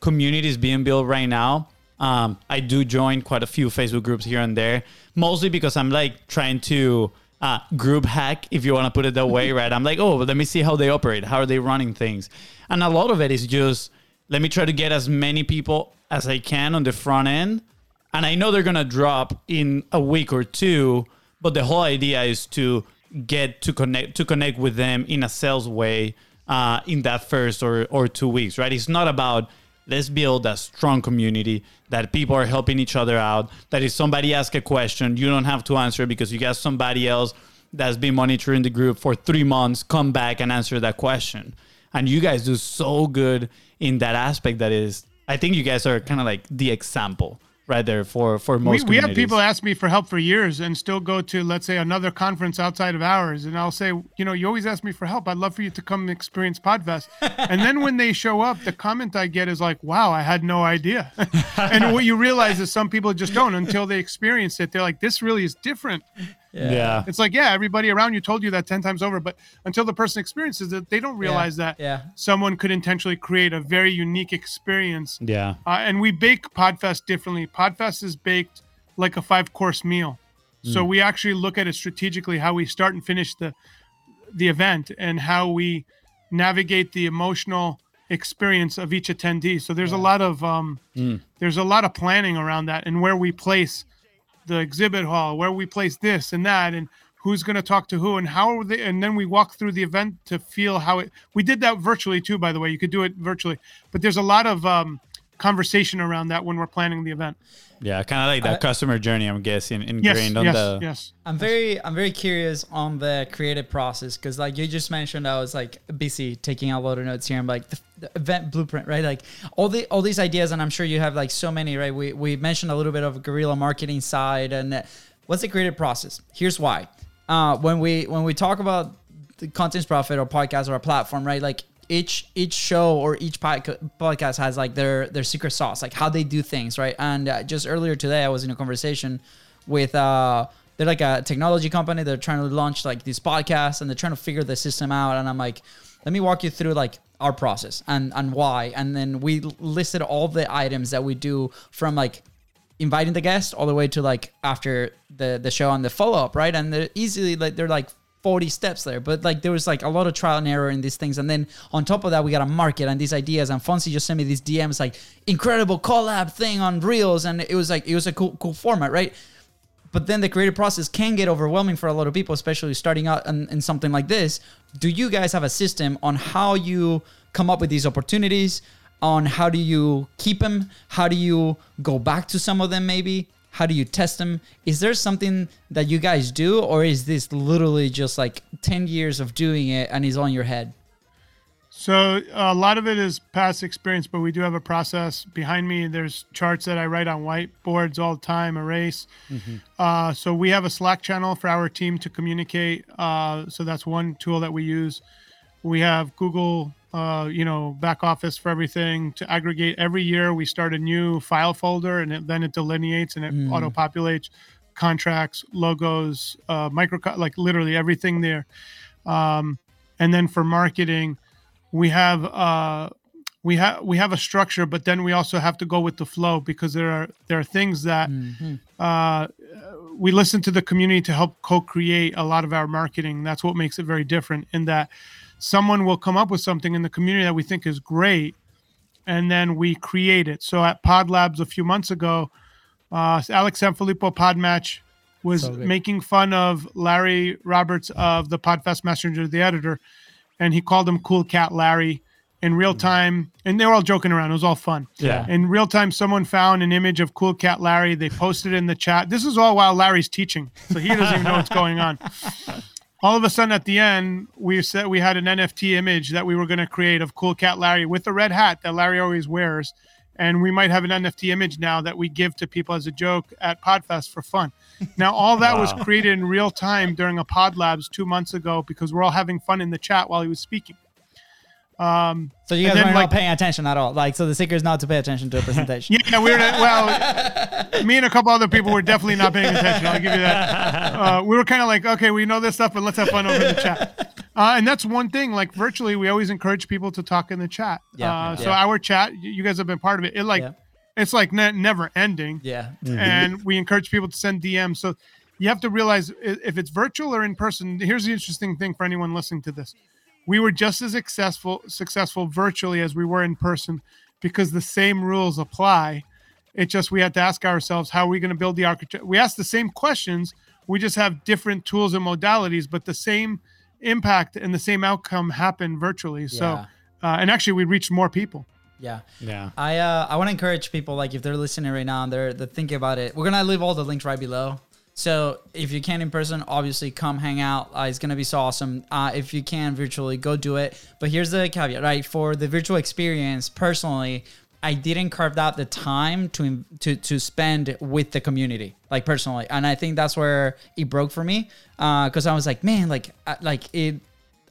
communities being built right now. Um, I do join quite a few Facebook groups here and there, mostly because I'm like trying to uh, group hack, if you want to put it that way, right? I'm like, oh, let me see how they operate. How are they running things? And a lot of it is just let me try to get as many people as I can on the front end. And I know they're going to drop in a week or two, but the whole idea is to get to connect to connect with them in a sales way uh, in that first or, or two weeks, right? It's not about let's build a strong community that people are helping each other out. That if somebody asks a question, you don't have to answer because you got somebody else that's been monitoring the group for three months come back and answer that question. And you guys do so good in that aspect. That is, I think you guys are kind of like the example right there for for We, most. we have people ask me for help for years and still go to, let's say, another conference outside of ours. And I'll say, you know, you always ask me for help. I'd love for you to come experience Podfest. and then when they show up, the comment I get is like, wow, I had no idea. and what you realize is some people just don't until they experience it. They're like, this really is different. Yeah. It's like, yeah, everybody around you told you that 10 times over, but until the person experiences it, they don't realize that yeah. someone could intentionally create a very unique experience. Yeah. Uh, and we bake Podfest differently. Podfest is baked like a five course meal. So we actually look at it strategically how we start and finish the the event and how we navigate the emotional experience of each attendee. So there's a lot of um, there's a lot of planning around that and where we place the exhibit hall, where we place this and that, and who's going to talk to who and how are they. And then we walk through the event to feel how it. We did that virtually too, by the way. You could do it virtually, but there's a lot of um, conversation around that when we're planning the event. Yeah. Kind of like that customer journey, I'm guessing, Yes, ingrained on yes, the. yes. I'm very I'm very curious on the creative process because like you just mentioned, I was like busy taking a lot of notes here. I'm like the, the event blueprint, right? Like all the all these ideas, and I'm sure you have like so many, right? We we mentioned a little bit of guerrilla marketing side, and what's the creative process? Here's why. Uh, when we when we talk about the Content is Profit or podcast or a platform, right? Like each each show or each podca- podcast has like their their secret sauce, like how they do things, right? And uh, just earlier today, I was in a conversation with uh they're like a technology company. They're trying to launch like these podcasts and they're trying to figure the system out. And I'm like, let me walk you through like our process and and why. And then we listed all the items that we do from like inviting the guest all the way to like after the the show and the follow up, right? And they're easily like they're like 40 steps there, but like there was like a lot of trial and error in these things. And then on top of that, we got to market and these ideas. And Fonzie just sent me these DMs like incredible collab thing on Reels, and it was like it was a cool cool format, right? But then the creative process can get overwhelming for a lot of people, especially starting out in, in something like this. Do you guys have a system on how you come up with these opportunities? On how do you keep them? How do you go back to some of them maybe? How do you test them? Is there something that you guys do, or is this literally just like 10 years of doing it and it's on your head? So a lot of it is past experience, but we do have a process behind me. There's charts that I write on whiteboards all the time, erase. Uh, so we have a Slack channel for our team to communicate. Uh, so that's one tool that we use. We have Google, uh, you know, back office for everything to aggregate. Every year we start a new file folder, and it, then it delineates and it auto populates contracts, logos, uh, micro, like literally everything there. Um, and then for marketing we have uh we have we have a structure but then we also have to go with the flow because there are there are things that uh we listen to the community to help co-create a lot of our marketing. That's what makes it very different in that someone will come up with something in the community that we think is great and then we create it. So at pod labs a few months ago uh alex sanfilippo pod match was So making fun of larry roberts of the podfest messenger the editor and he called him Cool Cat Larry in real mm-hmm. time. And they were all joking around. It was all fun. Yeah. In real time, someone found an image of Cool Cat Larry. They posted it in the chat. This is all while Larry's teaching, so he doesn't even know what's going on. All of a sudden, at the end, we said we had an NFT image that we were going to create of Cool Cat Larry with the red hat that Larry always wears. And we might have an NFT image now that we give to people as a joke at Podfest for fun. Now, all that was created in real time during a Pod Labs two months ago because we're all having fun in the chat while he was speaking. Um, So you guys then, were like- not paying attention at all. Like, so the secret is not to pay attention to a presentation. yeah, we were well. me and a couple other people were definitely not paying attention. I'll give you that. Uh, we were kind of like, okay, we know this stuff, but let's have fun over in the chat. Uh, and that's one thing. Like virtually, we always encourage people to talk in the chat. Yeah, Uh, yeah. So our chat, you guys have been part of it. It like, Yeah. it's like ne- never ending. Yeah. and we encourage people to send DMs. So you have to realize if it's virtual or in person. Here's the interesting thing for anyone listening to this: we were just as successful successful virtually as we were in person because the same rules apply. It just we had to ask ourselves how are we going to build the architecture. We asked the same questions. We just have different tools and modalities, but the same impact and the same outcome happen virtually. So, Yeah. uh, and actually, we reached more people. Yeah. Yeah. I uh, I want to encourage people like if they're listening right now and they're they're thinking about it. We're gonna leave all the links right below. So if you can in person, obviously come hang out. Uh, it's gonna be so awesome. Uh, if you can virtually, go do it. But here's the caveat, right? For the virtual experience, personally, I didn't carve out the time to to to spend with the community, like personally, and I think that's where it broke for me. Uh, because I was like, man, like like it.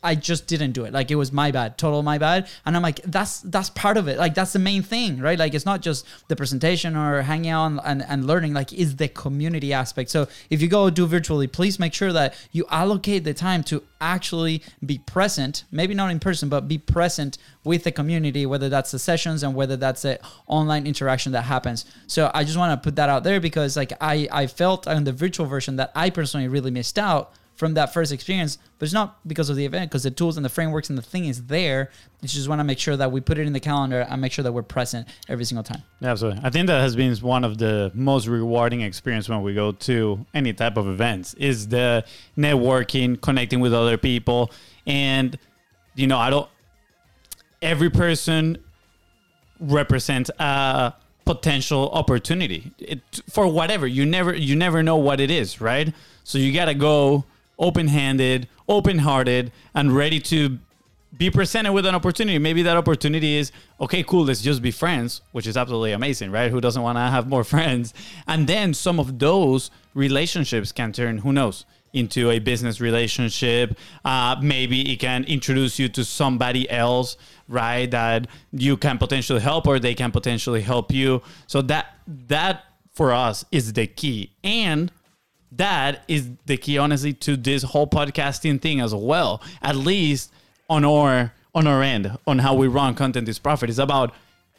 I just didn't do it. Like it was my bad, total my bad. And I'm like, that's that's part of it. Like that's the main thing, right? Like it's not just the presentation or hanging out and, and, and learning. Like is the community aspect. So if you go do virtually, please make sure that you allocate the time to actually be present. Maybe not in person, but be present with the community, whether that's the sessions and whether that's the online interaction that happens. So I just want to put that out there because like I I felt on the virtual version that I personally really missed out from that first experience, but it's not because of the event, because the tools and the frameworks and the thing is there. You just want to make sure that we put it in the calendar and make sure that we're present every single time. Absolutely. I think that has been one of the most rewarding experience when we go to any type of events is the networking, connecting with other people. And, you know, I don't, every person represents a potential opportunity it, for whatever you never you never know what it is right so you got to go open-handed open-hearted and ready to be presented with an opportunity maybe that opportunity is okay cool let's just be friends which is absolutely amazing right who doesn't want to have more friends and then some of those relationships can turn who knows into a business relationship. Uh, maybe it can introduce you to somebody else, right? That you can potentially help, or they can potentially help you. So that that for us is the key, and that is the key, honestly, to this whole podcasting thing as well. At least on our on our end, on how we run content is profit. It's about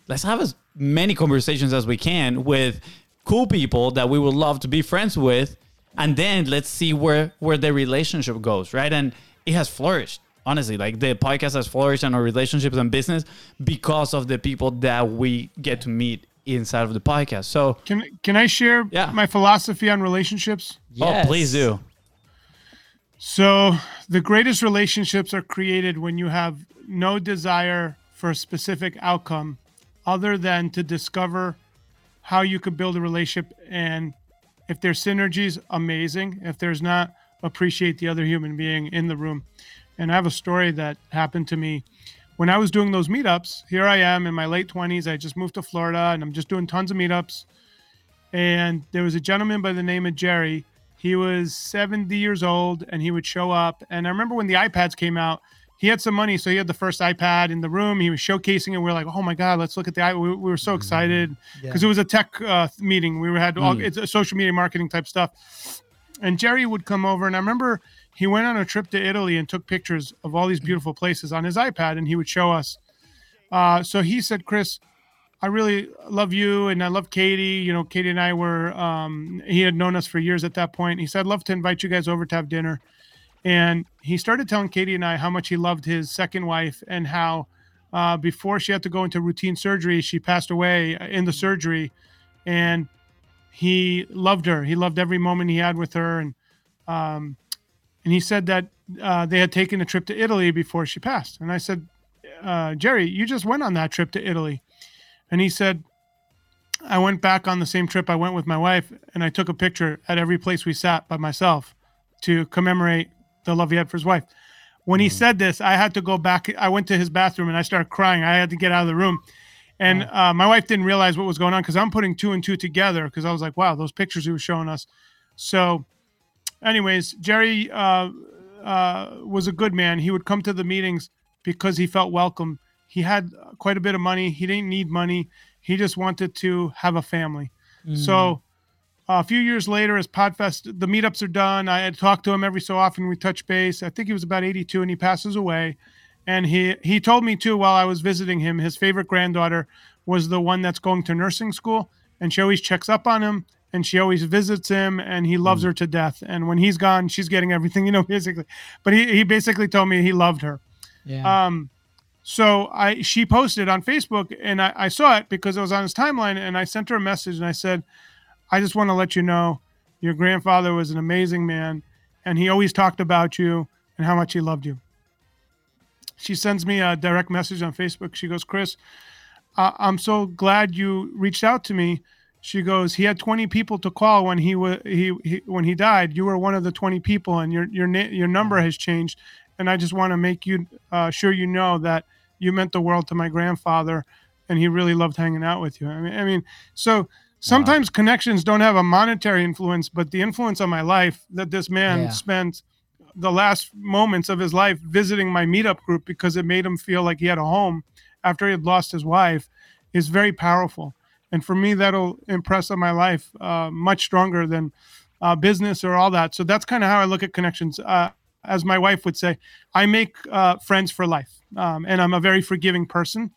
let's have as many conversations as we can with cool people that we would love to be friends with and then let's see where where the relationship goes right and it has flourished honestly like the podcast has flourished and our relationships and business because of the people that we get to meet inside of the podcast so Can can I share Yeah. my philosophy on relationships? oh please do So, the greatest relationships are created when you have no desire for a specific outcome other than to discover how you could build a relationship and If there's synergies, amazing. If there's not, appreciate the other human being in the room. And I have a story that happened to me when I was doing those meetups. Here I am in my late 20s. I just moved to Florida and I'm just doing tons of meetups. And there was a gentleman by the name of Jerry. He was 70 years old and he would show up. And I remember when the iPads came out, he had some money, so he had the first iPad in the room. He was showcasing it. We are like, "Oh my god, let's look at the iPad!" We, we were so excited because yeah. it was a tech uh, meeting. We had all, mm. it's a social media marketing type stuff. And Jerry would come over, and I remember he went on a trip to Italy and took pictures of all these beautiful places on his iPad, and he would show us. Uh, so he said, "Chris, I really love you, and I love Katie. You know, Katie and I were um, he had known us for years at that point. He said, "I'd love to invite you guys over to have dinner." And he started telling Katie and I how much he loved his second wife and how uh, before she had to go into routine surgery, she passed away in the surgery. And he loved her. He loved every moment he had with her. And um, and he said that uh, they had taken a trip to Italy before she passed. And I said, uh, Jerry, you just went on that trip to Italy. And he said, I went back on the same trip I went with my wife, and I took a picture at every place we sat by myself to commemorate the love he had for his wife. When he mm. said this, I had to go back. I went to his bathroom and I started crying. I had to get out of the room. And uh, my wife didn't realize what was going on because I'm putting two and two together because I was like, wow, those pictures he was showing us. So, anyways, Jerry uh, uh, was a good man. He would come to the meetings because he felt welcome. He had quite a bit of money. He didn't need money. He just wanted to have a family. Mm. So a few years later, as Podfest, the meetups are done. I had talked to him every so often. We touch base. I think he was about 82 and he passes away. And he, he told me too, while I was visiting him, his favorite granddaughter was the one that's going to nursing school. And she always checks up on him and she always visits him and he loves mm. her to death. And when he's gone, she's getting everything, you know, basically. But he, he basically told me he loved her. Yeah. Um, so I she posted on Facebook and I, I saw it because it was on his timeline and I sent her a message and I said, I just want to let you know your grandfather was an amazing man and he always talked about you and how much he loved you. She sends me a direct message on Facebook. She goes, Chris, uh, I'm so glad you reached out to me. She goes, he had 20 people to call when he was he, he, when he died. You were one of the 20 people, and your your your number has changed. And I just want to make you uh, sure you know that you meant the world to my grandfather, and he really loved hanging out with you. I mean, I mean, so Sometimes wow. connections don't have a monetary influence, but the influence on my life that this man yeah. spent the last moments of his life visiting my meetup group because it made him feel like he had a home after he had lost his wife is very powerful. And for me, that'll impress on my life uh, much stronger than uh, business or all that. So that's kind of how I look at connections. Uh, as my wife would say, I make uh, friends for life. Um, and I'm a very forgiving person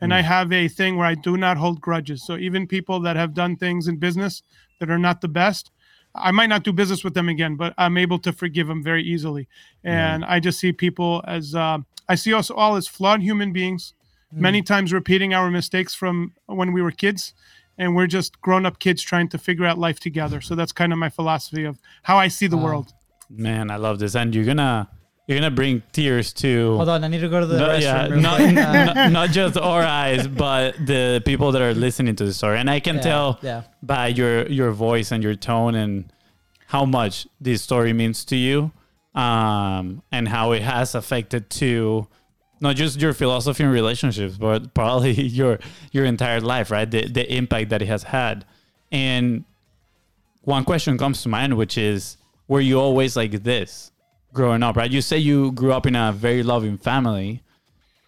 and I mm. have a thing where I do not hold grudges. So even people that have done things in business that are not the best, I might not do business with them again, but I'm able to forgive them very easily. And I just see people as uh, I see us all as flawed human beings. Mm. many times repeating our mistakes from when we were kids. And we're just grown up kids trying to figure out life together. So that's kind of my philosophy of how I see the ah. world. Man, I love this. And you're going to you're gonna bring tears to. Hold on, I need to go to the no, restroom. Yeah, not, not, uh, not, just our eyes, but the people that are listening to the story, and I can yeah, tell yeah. by your your voice and your tone and how much this story means to you, um, and how it has affected to not just your philosophy and relationships, but probably your your entire life, right? The the impact that it has had, and one question comes to mind, which is, were you always like this? growing up, right? You say you grew up in a very loving family,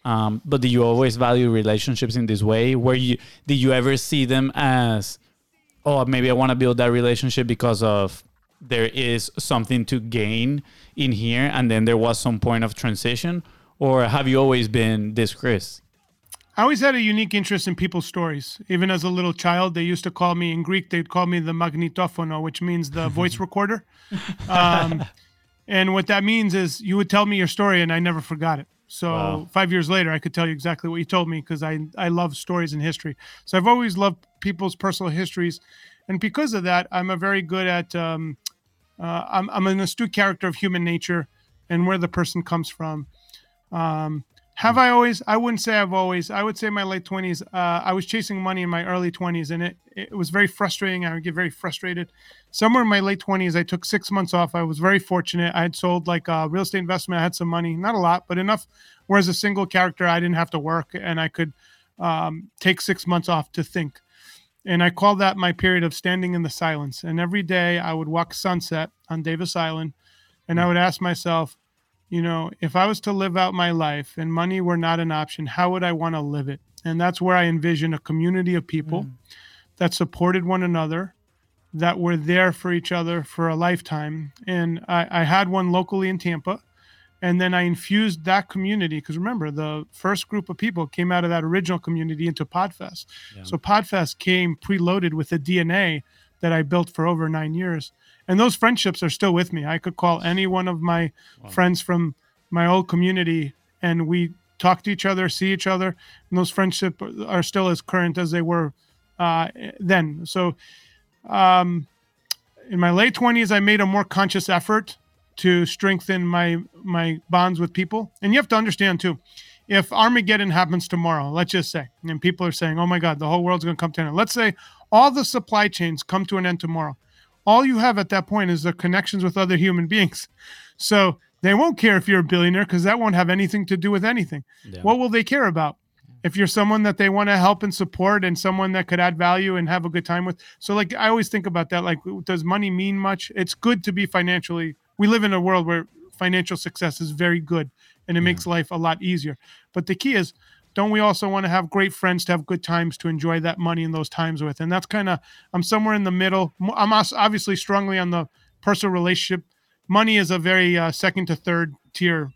um, but do you always value relationships in this way? Where you did you ever see them as, oh, maybe I want to build that relationship because of there is something to gain in here, and then there was some point of transition, or have you always been this Chris? I always had a unique interest in people's stories. Even as a little child, they used to call me in Greek. They'd call me the magnetofono, which means the voice recorder. Um, and what that means is you would tell me your story and I never forgot it. So wow. five years later, I could tell you exactly what you told me because I, I love stories and history. So I've always loved people's personal histories. And because of that, I'm a very good at, um, uh, I'm, I'm an astute character of human nature and where the person comes from. Um, Have I always? I wouldn't say I've always. I would say my late twenties. Uh, I was chasing money in my early twenties, and it it was very frustrating. I would get very frustrated. Somewhere in my late twenties, I took six months off. I was very fortunate. I had sold like a real estate investment. I had some money, not a lot, but enough. Whereas a single character, I didn't have to work, and I could um, take six months off to think. And I call that my period of standing in the silence. And every day I would walk sunset on Davis Island, and I would ask myself, you know, if I was to live out my life and money were not an option, how would I want to live it? And that's where I envision a community of people mm. that supported one another, that were there for each other for a lifetime. And I, I had one locally in Tampa. And then I infused that community because remember, the first group of people came out of that original community into Podfest. Yeah. So Podfest came preloaded with the DNA that I built for over nine years and those friendships are still with me. I could call any one of my wow. friends from my old community, and we talk to each other, see each other, and those friendships are still as current as they were uh, then. So, um, in my late twenties, I made a more conscious effort to strengthen my my bonds with people. And you have to understand too, if Armageddon happens tomorrow, let's just say, and people are saying, "Oh my God, the whole world's going to come to an end." Let's say all the supply chains come to an end tomorrow all you have at that point is the connections with other human beings. So they won't care if you're a billionaire because that won't have anything to do with anything. Yeah. What will they care about? If you're someone that they want to help and support and someone that could add value and have a good time with. So, like, I always think about that. Like, does money mean much? It's good to be financially, we live in a world where financial success is very good and it yeah. makes life a lot easier. But the key is, don't we also want to have great friends to have good times to enjoy that money in those times with? And that's kind of I'm somewhere in the middle. I'm obviously strongly on the personal relationship. Money is a very uh, second to third tier,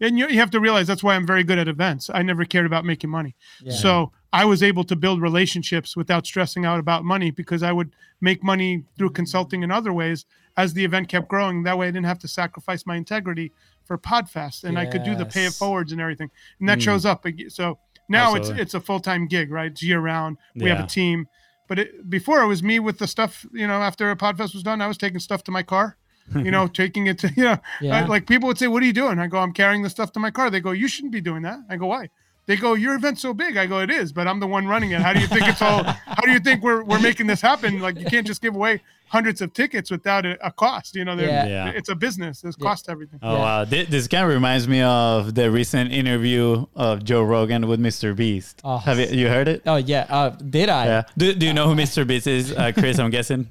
and you, you, have to realize that's why I'm very good at events. I never cared about making money, yeah. so I was able to build relationships without stressing out about money because I would make money through consulting in other ways as the event kept growing. That way, I didn't have to sacrifice my integrity for Podfest, and yes. I could do the pay it forwards and everything, and that mm. shows up. So now Absolutely. it's it's a full time gig, right? It's year round. We yeah. have a team, but it, before it was me with the stuff. You know, after a Podfest was done, I was taking stuff to my car. You know, taking it to you know, yeah. I, like people would say, "What are you doing?" I go, "I'm carrying the stuff to my car." They go, "You shouldn't be doing that." I go, "Why?" They go, "Your event's so big." I go, "It is, but I'm the one running it. How do you think it's all? How do you think we're we're making this happen? Like you can't just give away hundreds of tickets without a, a cost. You know, yeah. yeah. it's a business. There's yeah. cost to everything. Oh yeah. wow, this, this, kind of reminds me of the recent interview of Joe Rogan with Mr. Beast. Oh. Have you, you heard it? Oh yeah, uh, did I? Yeah. Do, do you know who Mr. Beast is, uh, Chris? I'm guessing.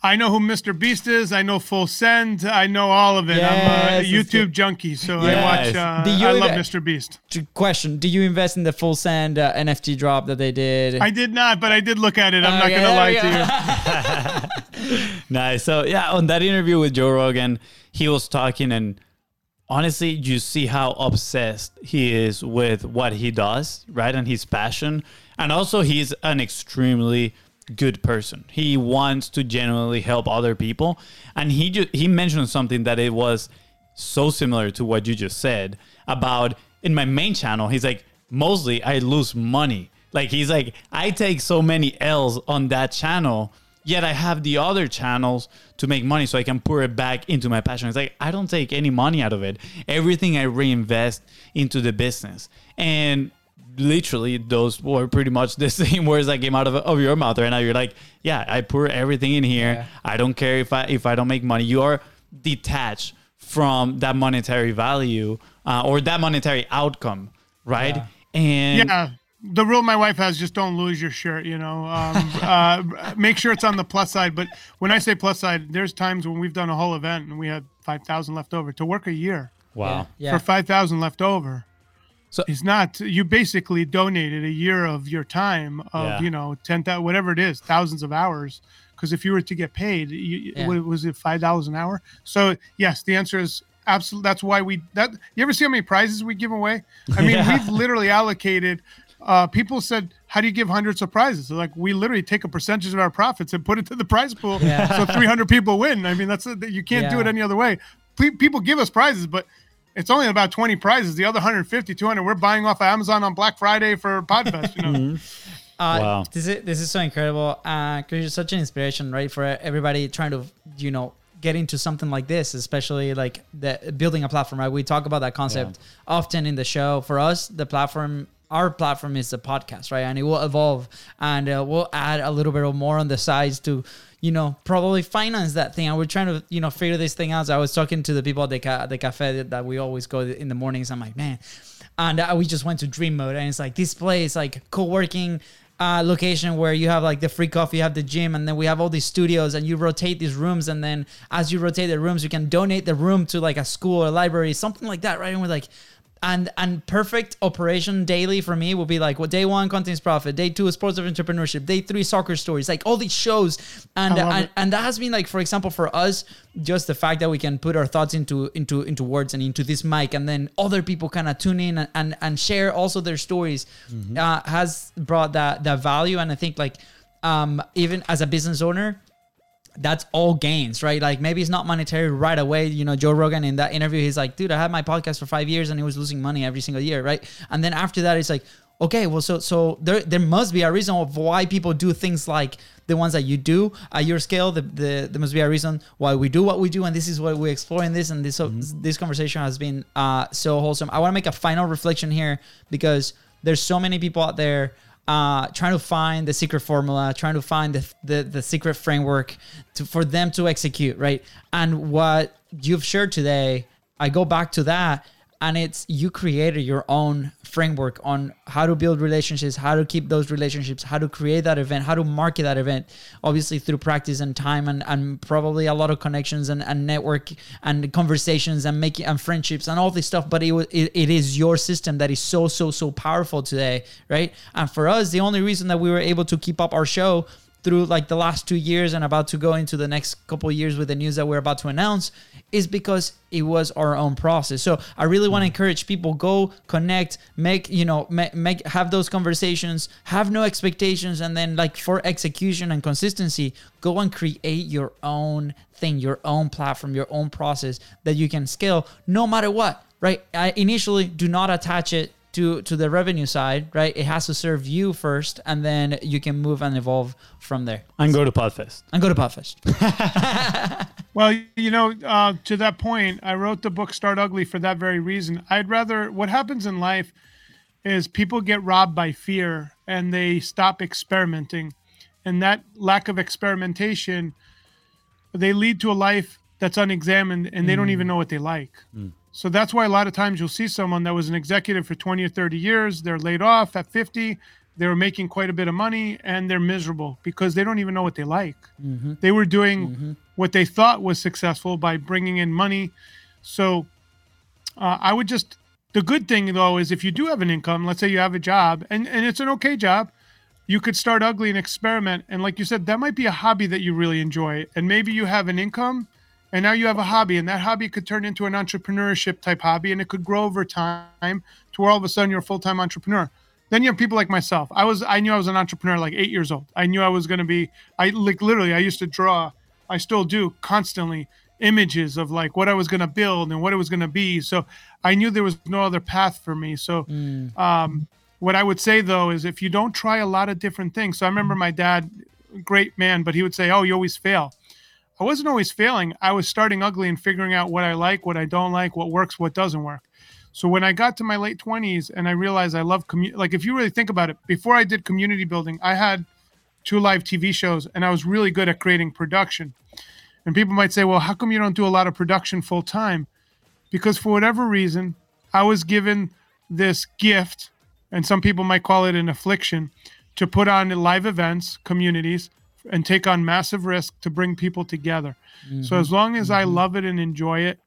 I know who Mr. Beast is. I know Full Send. I know all of it. Yes, I'm a YouTube junkie, so yes. I watch. Uh, I love Mr. Beast. Question: Do you invest in the Full Send uh, NFT drop that they did? I did not, but I did look at it. I'm okay, not gonna lie to you. nice. So yeah, on that interview with Joe Rogan, he was talking, and honestly, you see how obsessed he is with what he does, right, and his passion, and also he's an extremely good person. He wants to genuinely help other people, and he ju- he mentioned something that it was so similar to what you just said about in my main channel. He's like, mostly I lose money. Like he's like, I take so many L's on that channel, yet I have the other channels to make money so I can pour it back into my passion. It's like I don't take any money out of it. Everything I reinvest into the business. And literally those were pretty much the same words that came out of, of your mouth right? Now you're like yeah i pour everything in here. Yeah. i don't care if i if i don't make money. You are detached from that monetary value uh, or that monetary outcome right? Yeah. and yeah. The rule my wife has just don't lose your shirt you know? Um, uh, make sure it's on the plus side. But when i say plus side there's times when we've done a whole event and we had 5000 left over to work a year. Wow. Yeah. for 5000 left over so it's not you basically donated a year of your time of yeah. you know ten thousand whatever it is thousands of hours because if you were to get paid, you, yeah. what, was it five dollars an hour? So yes, the answer is absolutely. That's why we that you ever see how many prizes we give away? I mean, yeah. we've literally allocated. Uh, people said, "How do you give hundreds of prizes?" Like we literally take a percentage of our profits and put it to the prize pool, so 300 people win. I mean, that's a, you can't do it any other way. People give us prizes, but it's only about 20 prizes. The other 150, 200, we're buying off of Amazon on Black Friday for Podfest, you know. Mm-hmm. Uh, wow. This is this is so incredible. Uh, because you're such an inspiration, right, for everybody trying to, you know, get into something like this, especially like the building a platform, right? We talk about that concept often in the show. For us, the platform our platform is a podcast, right? And it will evolve and uh, we'll add a little bit more on the sides to, you know, probably finance that thing. And we're trying to, you know, figure this thing out. So I was talking to the people at the, ca- the cafe that, that we always go in the mornings. I'm like, man, and uh, we just went to dream mode and it's like this place like co-working uh, location where you have like the free coffee, you have the gym, and then we have all these studios, and you rotate these rooms, and then as you rotate the rooms, you can donate the room to like a school or library, something like that, right? And we're like, and and perfect operation daily for me will be like what day one Content is Profit. Day two sports of entrepreneurship. Day three soccer stories like all these shows. And and, and that has been like for example for us just the fact that we can put our thoughts into into into words and into this mic and then other people kind of tune in and, and and share also their stories uh, has brought that that value. And i think like um even as a business owner that's all gains, right? Like maybe it's not monetary right away. You know, Joe Rogan in that interview, he's like, dude, I had my podcast for five years and he was losing money every single year, right? And then after that, it's like, okay, well, so so there there must be a reason of why people do things like the ones that you do at your scale. The, the there must be a reason why we do what we do, and this is what we're exploring this. And this so this conversation has been uh, so wholesome. I want to make a final reflection here because there's so many people out there uh, trying to find the secret formula, trying to find the, the, the secret framework to, for them to execute, right? And what you've shared today, I go back to that, and it's you created your own framework on how to build relationships, how to keep those relationships, how to create that event, how to market that event, obviously through practice and time and, and probably a lot of connections and, and network and conversations and making and friendships and all this stuff. But it, it, it is your system that is so, so, so powerful today, right? And for us, the only reason that we were able to keep up our show through like the last two years and about to go into the next couple of years with the news that we're about to announce is because it was our own process. So I really want to mm. encourage people go connect, make you know make, make have those conversations, have no expectations, and then like for execution and consistency, go and create your own thing, your own platform, your own process that you can scale no matter what. Right? I initially do not attach it to to the revenue side, right? It has to serve you first, and then you can move and evolve from there. And go to Podfest. And go to Podfest. Well, you know, uh, to that point, I wrote the book Start Ugly for that very reason. I'd rather, what happens in life is people get robbed by fear and they stop experimenting. And that lack of experimentation, they lead to a life that's unexamined and they don't even know what they like. So that's why a lot of times you'll see someone that was an executive for 20 or 30 years, they're laid off at 50, they were making quite a bit of money and they're miserable because they don't even know what they like. They were doing what they thought was successful by bringing in money. So uh, I would just, the good thing though is if you do have an income, let's say you have a job and, and it's an okay job, you could start ugly and experiment. And like you said, that might be a hobby that you really enjoy. And maybe you have an income and now you have a hobby and that hobby could turn into an entrepreneurship type hobby and it could grow over time to where all of a sudden you're a full-time entrepreneur then you have people like myself. I was i knew i was an entrepreneur like eight years old. I knew i was going to be i like literally i used to draw i still do constantly images of like what i was going to build and what it was going to be. So i knew there was no other path for me. So um, what i would say though is if you don't try a lot of different things so i remember my dad great man but he would say oh you always fail. I wasn't always failing. I was starting ugly and figuring out what I like, what I don't like, what works, what doesn't work. So when I got to my late 20s and I realized I love community, like if you really think about it, before I did community building, I had two live TV shows and I was really good at creating production. And people might say, well, how come you don't do a lot of production full time? Because for whatever reason, I was given this gift, and some people might call it an affliction, to put on live events, communities, and take on massive risk to bring people together. So mm-hmm. as long as I mm-hmm. love it and enjoy it,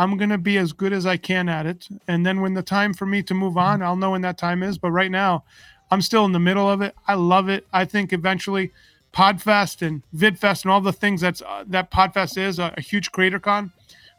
I'm going to be as good as I can at it. And then when the time for me to move on, I'll know when that time is. But right now, I'm still in the middle of it. I love it. I think eventually Podfest and VidFest and all the things that's uh, that Podfest is a, a huge creator con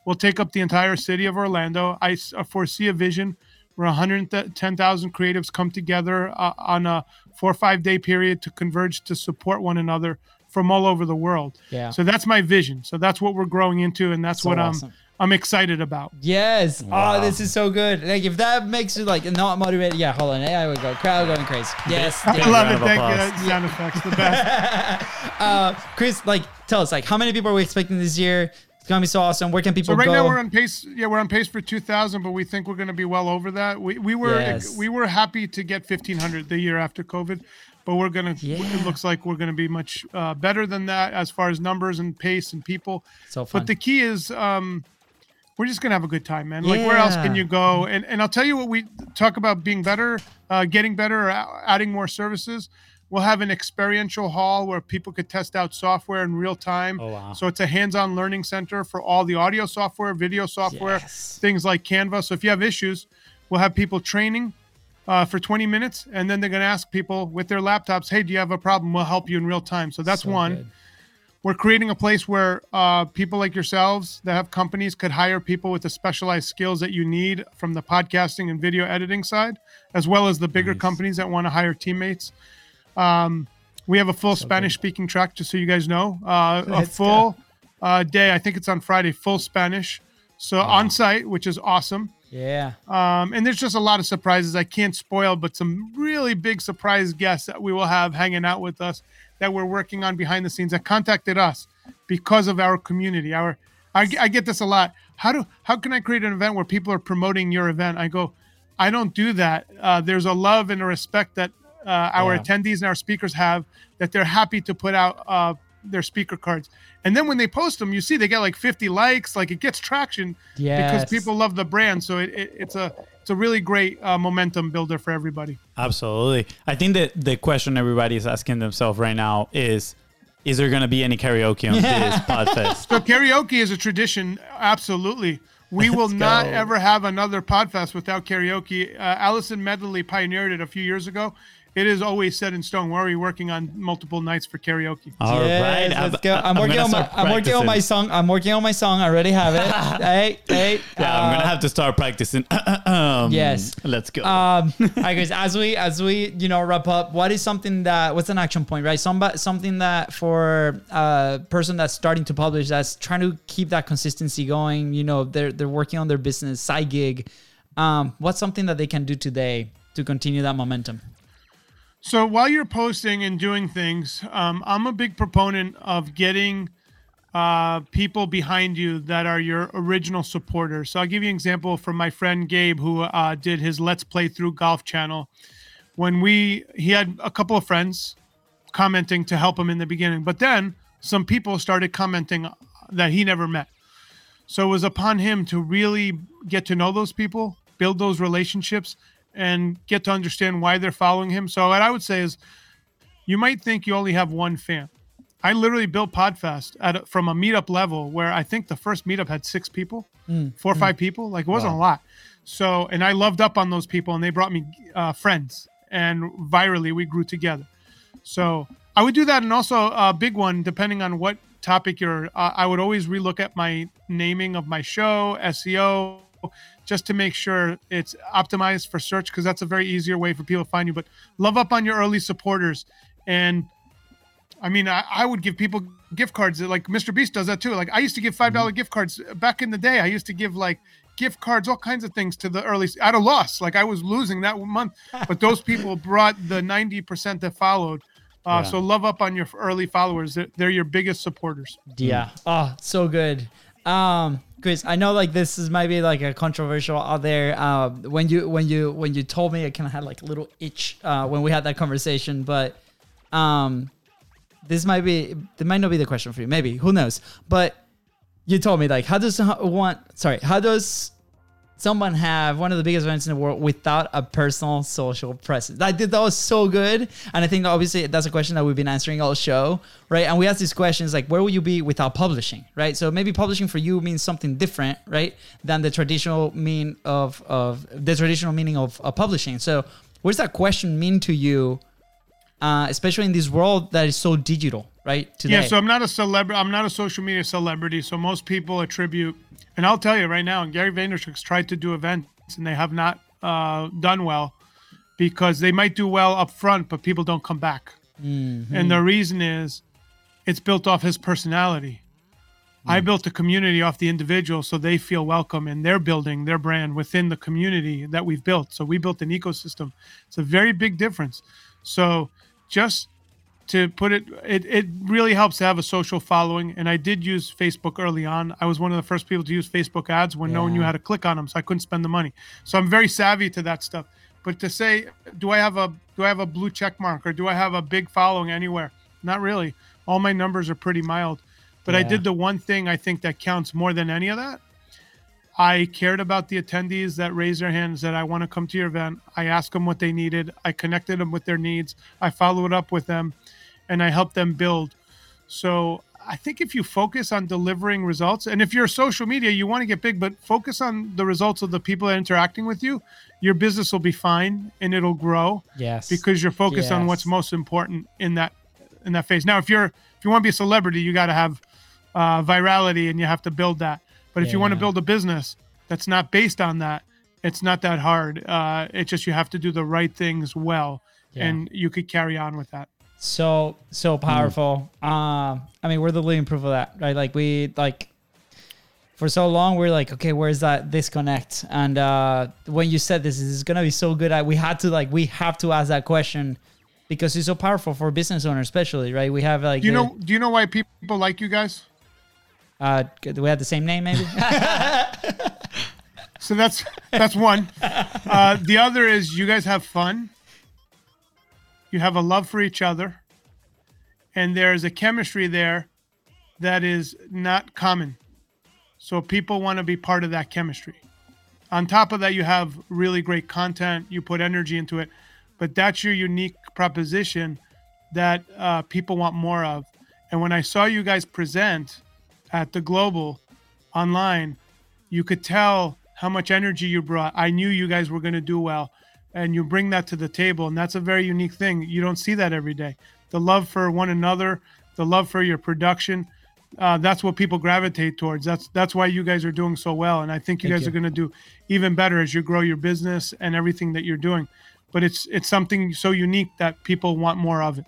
will take up the entire city of Orlando. I uh, foresee a vision where 110,000 creatives come together uh, on a four or five day period to converge to support one another from all over the world. Yeah. So that's my vision. So that's what we're growing into, and that's So what awesome. I'm I'm excited about. Yes. Wow. Oh, this is so good. Like if that makes you like not motivated, yeah. Hold on, I would go. Crowd going crazy. Yes. I yes. love it. Thank you. applause. That sound effects, the best. uh, Chris, like, tell us, like, how many people are we expecting this year? It's gonna be so awesome. Where can people So right go? now we're on pace. Yeah, we're on pace for 2,000, but we think we're going to be well over that. We we were Yes. we were happy to get 1,500 the year after COVID, but we're gonna. Yeah. It looks like we're going to be much uh, better than that as far as numbers and pace and people. so fun. But the key is, um, we're just gonna have a good time, man. Like where else can you go? And and I'll tell you what we talk about being better, uh, getting better, or adding more services. We'll have an experiential hall where people could test out software in real time. Oh, wow. So it's a hands-on learning center for all the audio software, video software, Yes. things like Canva. So if you have issues, we'll have people training uh, for 20 minutes, and then they're gonna ask people with their laptops, "Hey, do you have a problem? We'll help you in real time." So that's So one good. We're creating a place where uh, people like yourselves that have companies could hire people with the specialized skills that you need from the podcasting and video editing side, as well as the bigger Nice. companies that want to hire teammates. Um, we have a full Spanish speaking track, just so you guys know. Uh, a full uh, day, I think it's on Friday, full Spanish. So on site, which is awesome. Yeah. Um, and there's just a lot of surprises I can't spoil, but some really big surprise guests that we will have hanging out with us that we're working on behind the scenes that contacted us because of our community. Our I, I get this a lot. How do how can I create an event where people are promoting your event? I go, I don't do that. Uh, there's a love and a respect that uh, our Yeah. attendees and our speakers have that they're happy to put out uh, their speaker cards. And then when they post them, you see they get like 50 likes, like it gets traction Yes. because people love the brand. So it, it, it's a a really great uh, momentum builder for everybody. Absolutely. I think that the question everybody is asking themselves right now is is there going to be any karaoke on this podfest? So karaoke is a tradition, absolutely. We will Let's not go. ever have another podfest without karaoke. Uh, Allison Medley pioneered it a few years ago. It is always set in stone. We're already working on multiple nights for karaoke. All right, Yes, I'm- let's go. I'm, working gonna on my I'm working on my song. I'm working on my song. I already have it. hey, hey. Yeah, I'm uh, gonna have to start practicing. Um, Yes. let's go. um all right guys as we as we you know wrap up what is something that what's an action point right Somebody, something that for a person that's starting to publish that's trying to keep that consistency going you know they're they're working on their business side gig um what's something that they can do today to continue that momentum So while you're posting and doing things, um, I'm a big proponent of getting uh, people behind you that are your original supporters. So I'll give you an example from my friend Gabe, who uh, did his Let's Play Through Golf channel. When we, he had a couple of friends commenting to help him in the beginning, but then some people started commenting that he never met. So it was upon him to really get to know those people, build those relationships, and get to understand why they're following him. So what I would say is, you might think you only have one fan. I literally built Podfest at a, from a meetup level where I think the first meetup had six people, four or five people. Like it wasn't a lot. So and I loved up on those people, and they brought me uh, friends, and virally we grew together. So I would do that, and also a big one, depending on what topic you're. Uh, I would always relook at my naming of my show, SEO, just to make sure it's optimized for search, because that's a very easier way for people to find you. But love up on your early supporters, and I mean, I, I would give people gift cards. Like Mr. Beast does that too. Like I used to give five dollar gift cards back in the day. I used to give like gift cards, all kinds of things to the early at a loss. Like I was losing that month, but those people brought the ninety percent that followed. Uh, Yeah. So love up on your early followers. They're, they're your biggest supporters. Yeah. Oh, so good. Um, Chris, I know like this is maybe like a controversial out there. Uh, when you when you when you told me, I kind of had like a little itch uh, when we had that conversation. But um, this might be it might not be the question for you. Maybe who knows? But you told me like how does one sorry how does someone have one of the biggest events in the world without a personal social presence? Did that was so good, and I think obviously that's a question that we've been answering all show, right? And we ask these questions like, where will you be without publishing, right? So maybe publishing for you means something different, right, than the traditional mean of of the traditional meaning of, of publishing. So, what does that question mean to you, uh, especially in this world that is so digital, right? Today, Yeah, so I'm not a celebrity. I'm not a social media celebrity. So most people attribute, and I'll tell you right now, Gary Vaynerchuk's tried to do events and they have not uh, done well because they might do well up front, but people don't come back. And the reason is, it's built off his personality. I built a community off the individual so they feel welcome and they're building their brand within the community that we've built. So we built an ecosystem. It's a very big difference. So just to put it, it, it really helps to have a social following. And I did use Facebook early on. I was one of the first people to use Facebook ads when no one knew how to click on them, so I couldn't spend the money. So I'm very savvy to that stuff. But to say, do I have a do I have a blue check mark or do I have a big following anywhere? Not really. All my numbers are pretty mild. But I did the one thing I think that counts more than any of that. I cared about the attendees that raised their hands that I want to come to your event. I asked them what they needed. I connected them with their needs. I followed up with them and I help them build. So I think if you focus on delivering results, and if you're social media, you want to get big, but focus on the results of the people that are interacting with you, your business will be fine and it'll grow Yes. because you're focused on what's most important in that in that phase. Now, if you're if you want to be a celebrity, you got to have uh, virality and you have to build that. But if you want to build a business that's not based on that, it's not that hard. Uh, it's just you have to do the right things well, Yeah. and you could carry on with that. So so powerful. Um, I mean, we're the living proof of that, right? Like we like for so long we're like, okay, where's that disconnect? And uh, when you said this, this is gonna be so good, I, we had to like we have to ask that question because it's so powerful for business owners, especially, right? We have like Do you the- know? Do you know why people like you guys? uh, do we have the same name maybe? So that's that's one. Uh, the other is you guys have fun. You have a love for each other, and there's a chemistry there that is not common. So people want to be part of that chemistry. On top of that, you have really great content. You put energy into it, but that's your unique proposition that uh, people want more of. And when I saw you guys present at the global online, you could tell how much energy you brought. I knew you guys were going to do well, and you bring that to the table, and that's a very unique thing. You don't see that every day. The love for one another, the love for your production, uh, that's what people gravitate towards. That's that's why you guys are doing so well, and I think you Thank guys you. are going to do even better as you grow your business and everything that you're doing. But it's it's something so unique that people want more of it.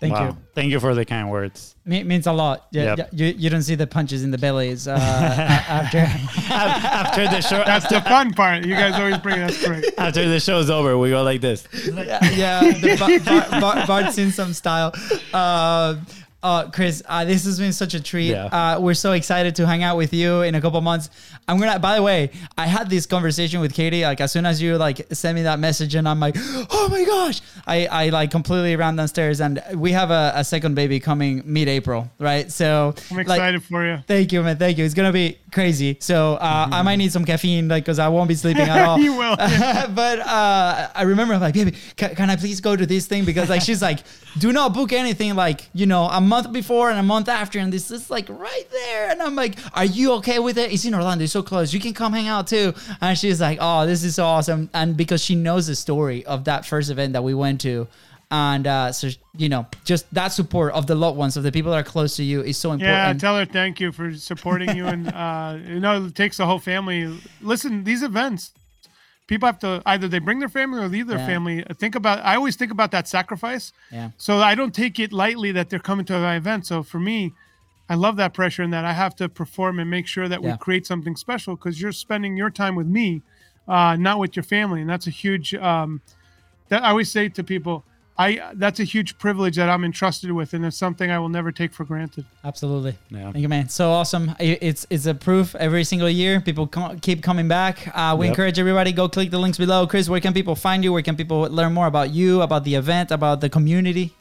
Thank Wow. you. Thank you for the kind words. Me- means a lot. Yeah, Yep. yeah, you, you don't see the punches in the bellies uh, after. After the show, That's the fun part. You guys always bring. That's great. after the show's over, we go like this. yeah, the Bar- Bar- Bar- Bart Simpson style. Uh, uh, Chris, uh, this has been such a treat. Yeah. Uh, we're so excited to hang out with you in a couple months. I'm gonna. By the way, I had this conversation with Katie. Like as soon as you like send me that message, and I'm like, oh my gosh, I I like completely ran downstairs, and we have a, a second baby coming mid-April, right? So I'm like, excited for you. Thank you, man. Thank you. It's gonna be crazy. So uh, I might need some caffeine, like, cause I won't be sleeping at all. You will, but uh, I remember, I'm like, baby, can, can I please go to this thing? Because like, she's like, do not book anything like you know a month before and a month after, and this is like right there. And I'm like, are you okay with it? It's in Orlando. It's so close. You can come hang out too. And she's like, oh, this is so awesome. And because she knows the story of that first event that we went to. And uh, so you know, just that support of the loved ones, of the people that are close to you, is so important. Yeah, tell her thank you for supporting you, and uh, you know it takes the whole family. Listen, these events, people have to either they bring their family or leave their Yeah. family. Think about. I always think about that sacrifice. Yeah. So I don't take it lightly that they're coming to my event. So for me, I love that pressure and that I have to perform and make sure that Yeah. we create something special because you're spending your time with me, uh, not with your family, and that's a huge. Um, that I always say to people. I, that's a huge privilege that I'm entrusted with, and it's something I will never take for granted. Absolutely. Yeah. Thank you, man. So awesome. It's it's a proof every single year. People co- keep coming back. Uh, we Yep. encourage everybody go click the links below. Chris, where can people find you? Where can people learn more about you, about the event, about the community?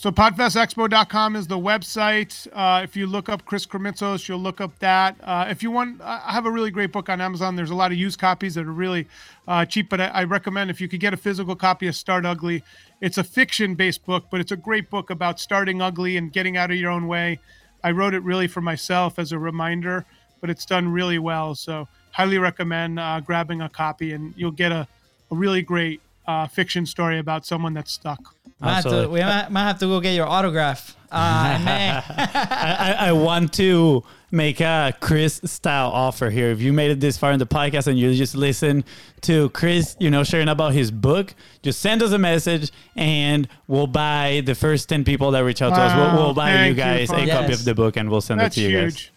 So podfestexpo.com is the website. Uh, if you look up Chris Krimitsos, you'll look up that. Uh, if you want, I have a really great book on Amazon. There's a lot of used copies that are really uh, cheap, but I, I recommend if you could get a physical copy of Start Ugly. It's a fiction-based book, but it's a great book about starting ugly and getting out of your own way. I wrote it really for myself as a reminder, but it's done really well. So highly recommend uh, grabbing a copy, and you'll get a, a really great uh, fiction story about someone that's stuck. Might have to, we might, might have to go get your autograph. Uh, man. I, I, I want to make a Chris style offer here. If you made it this far in the podcast and you just listen to Chris, you know, sharing about his book, just send us a message and we'll buy the first 10 people that reach out to us. We'll, we'll buy thank you you, guys a Father. copy Yes. of the book and we'll send That's it to you guys.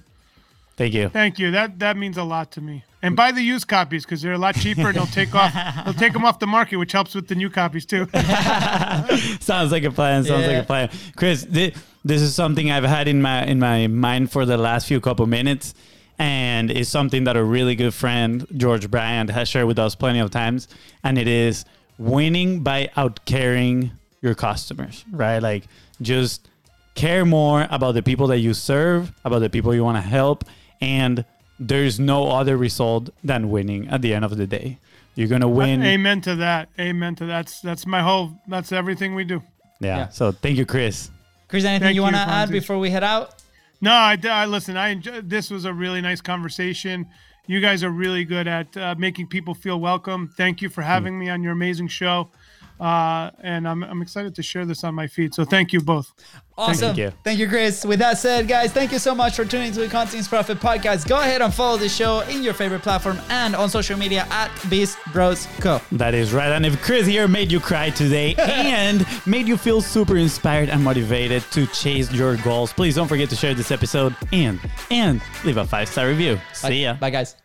Huge. Thank you. Thank you. That that means a lot to me. And buy the used copies because they're a lot cheaper and they'll take off they'll take them off the market, which helps with the new copies too. Sounds like a plan. Sounds Yeah. like a plan. Chris, thi- this is something I've had in my in my mind for the last few couple minutes, and it's something that a really good friend George Bryant has shared with us plenty of times, and it is winning by outcaring your customers. Right, like just care more about the people that you serve, about the people you want to help, and there's no other result than winning at the end of the day. You're gonna win. Amen to that. Amen to that. That's that's my whole that's everything we do. Yeah. Yeah. So thank you, Chris. Chris, anything Thank you want to add before we head out? No, I, I listen. I enjoy, this was a really nice conversation. You guys are really good at uh, making people feel welcome. Thank you for having me on your amazing show, uh, and I'm I'm excited to share this on my feed. So thank you both. Awesome. you. Thank you, Chris. With that said, guys, thank you so much for tuning to the Content is Profit Podcast. Go ahead and follow the show in your favorite platform and on social media at Beast Bros Co. That is right. And if Chris here made you cry today and made you feel super inspired and motivated to chase your goals, please don't forget to share this episode and and leave a five star review. See ya. Bye, guys.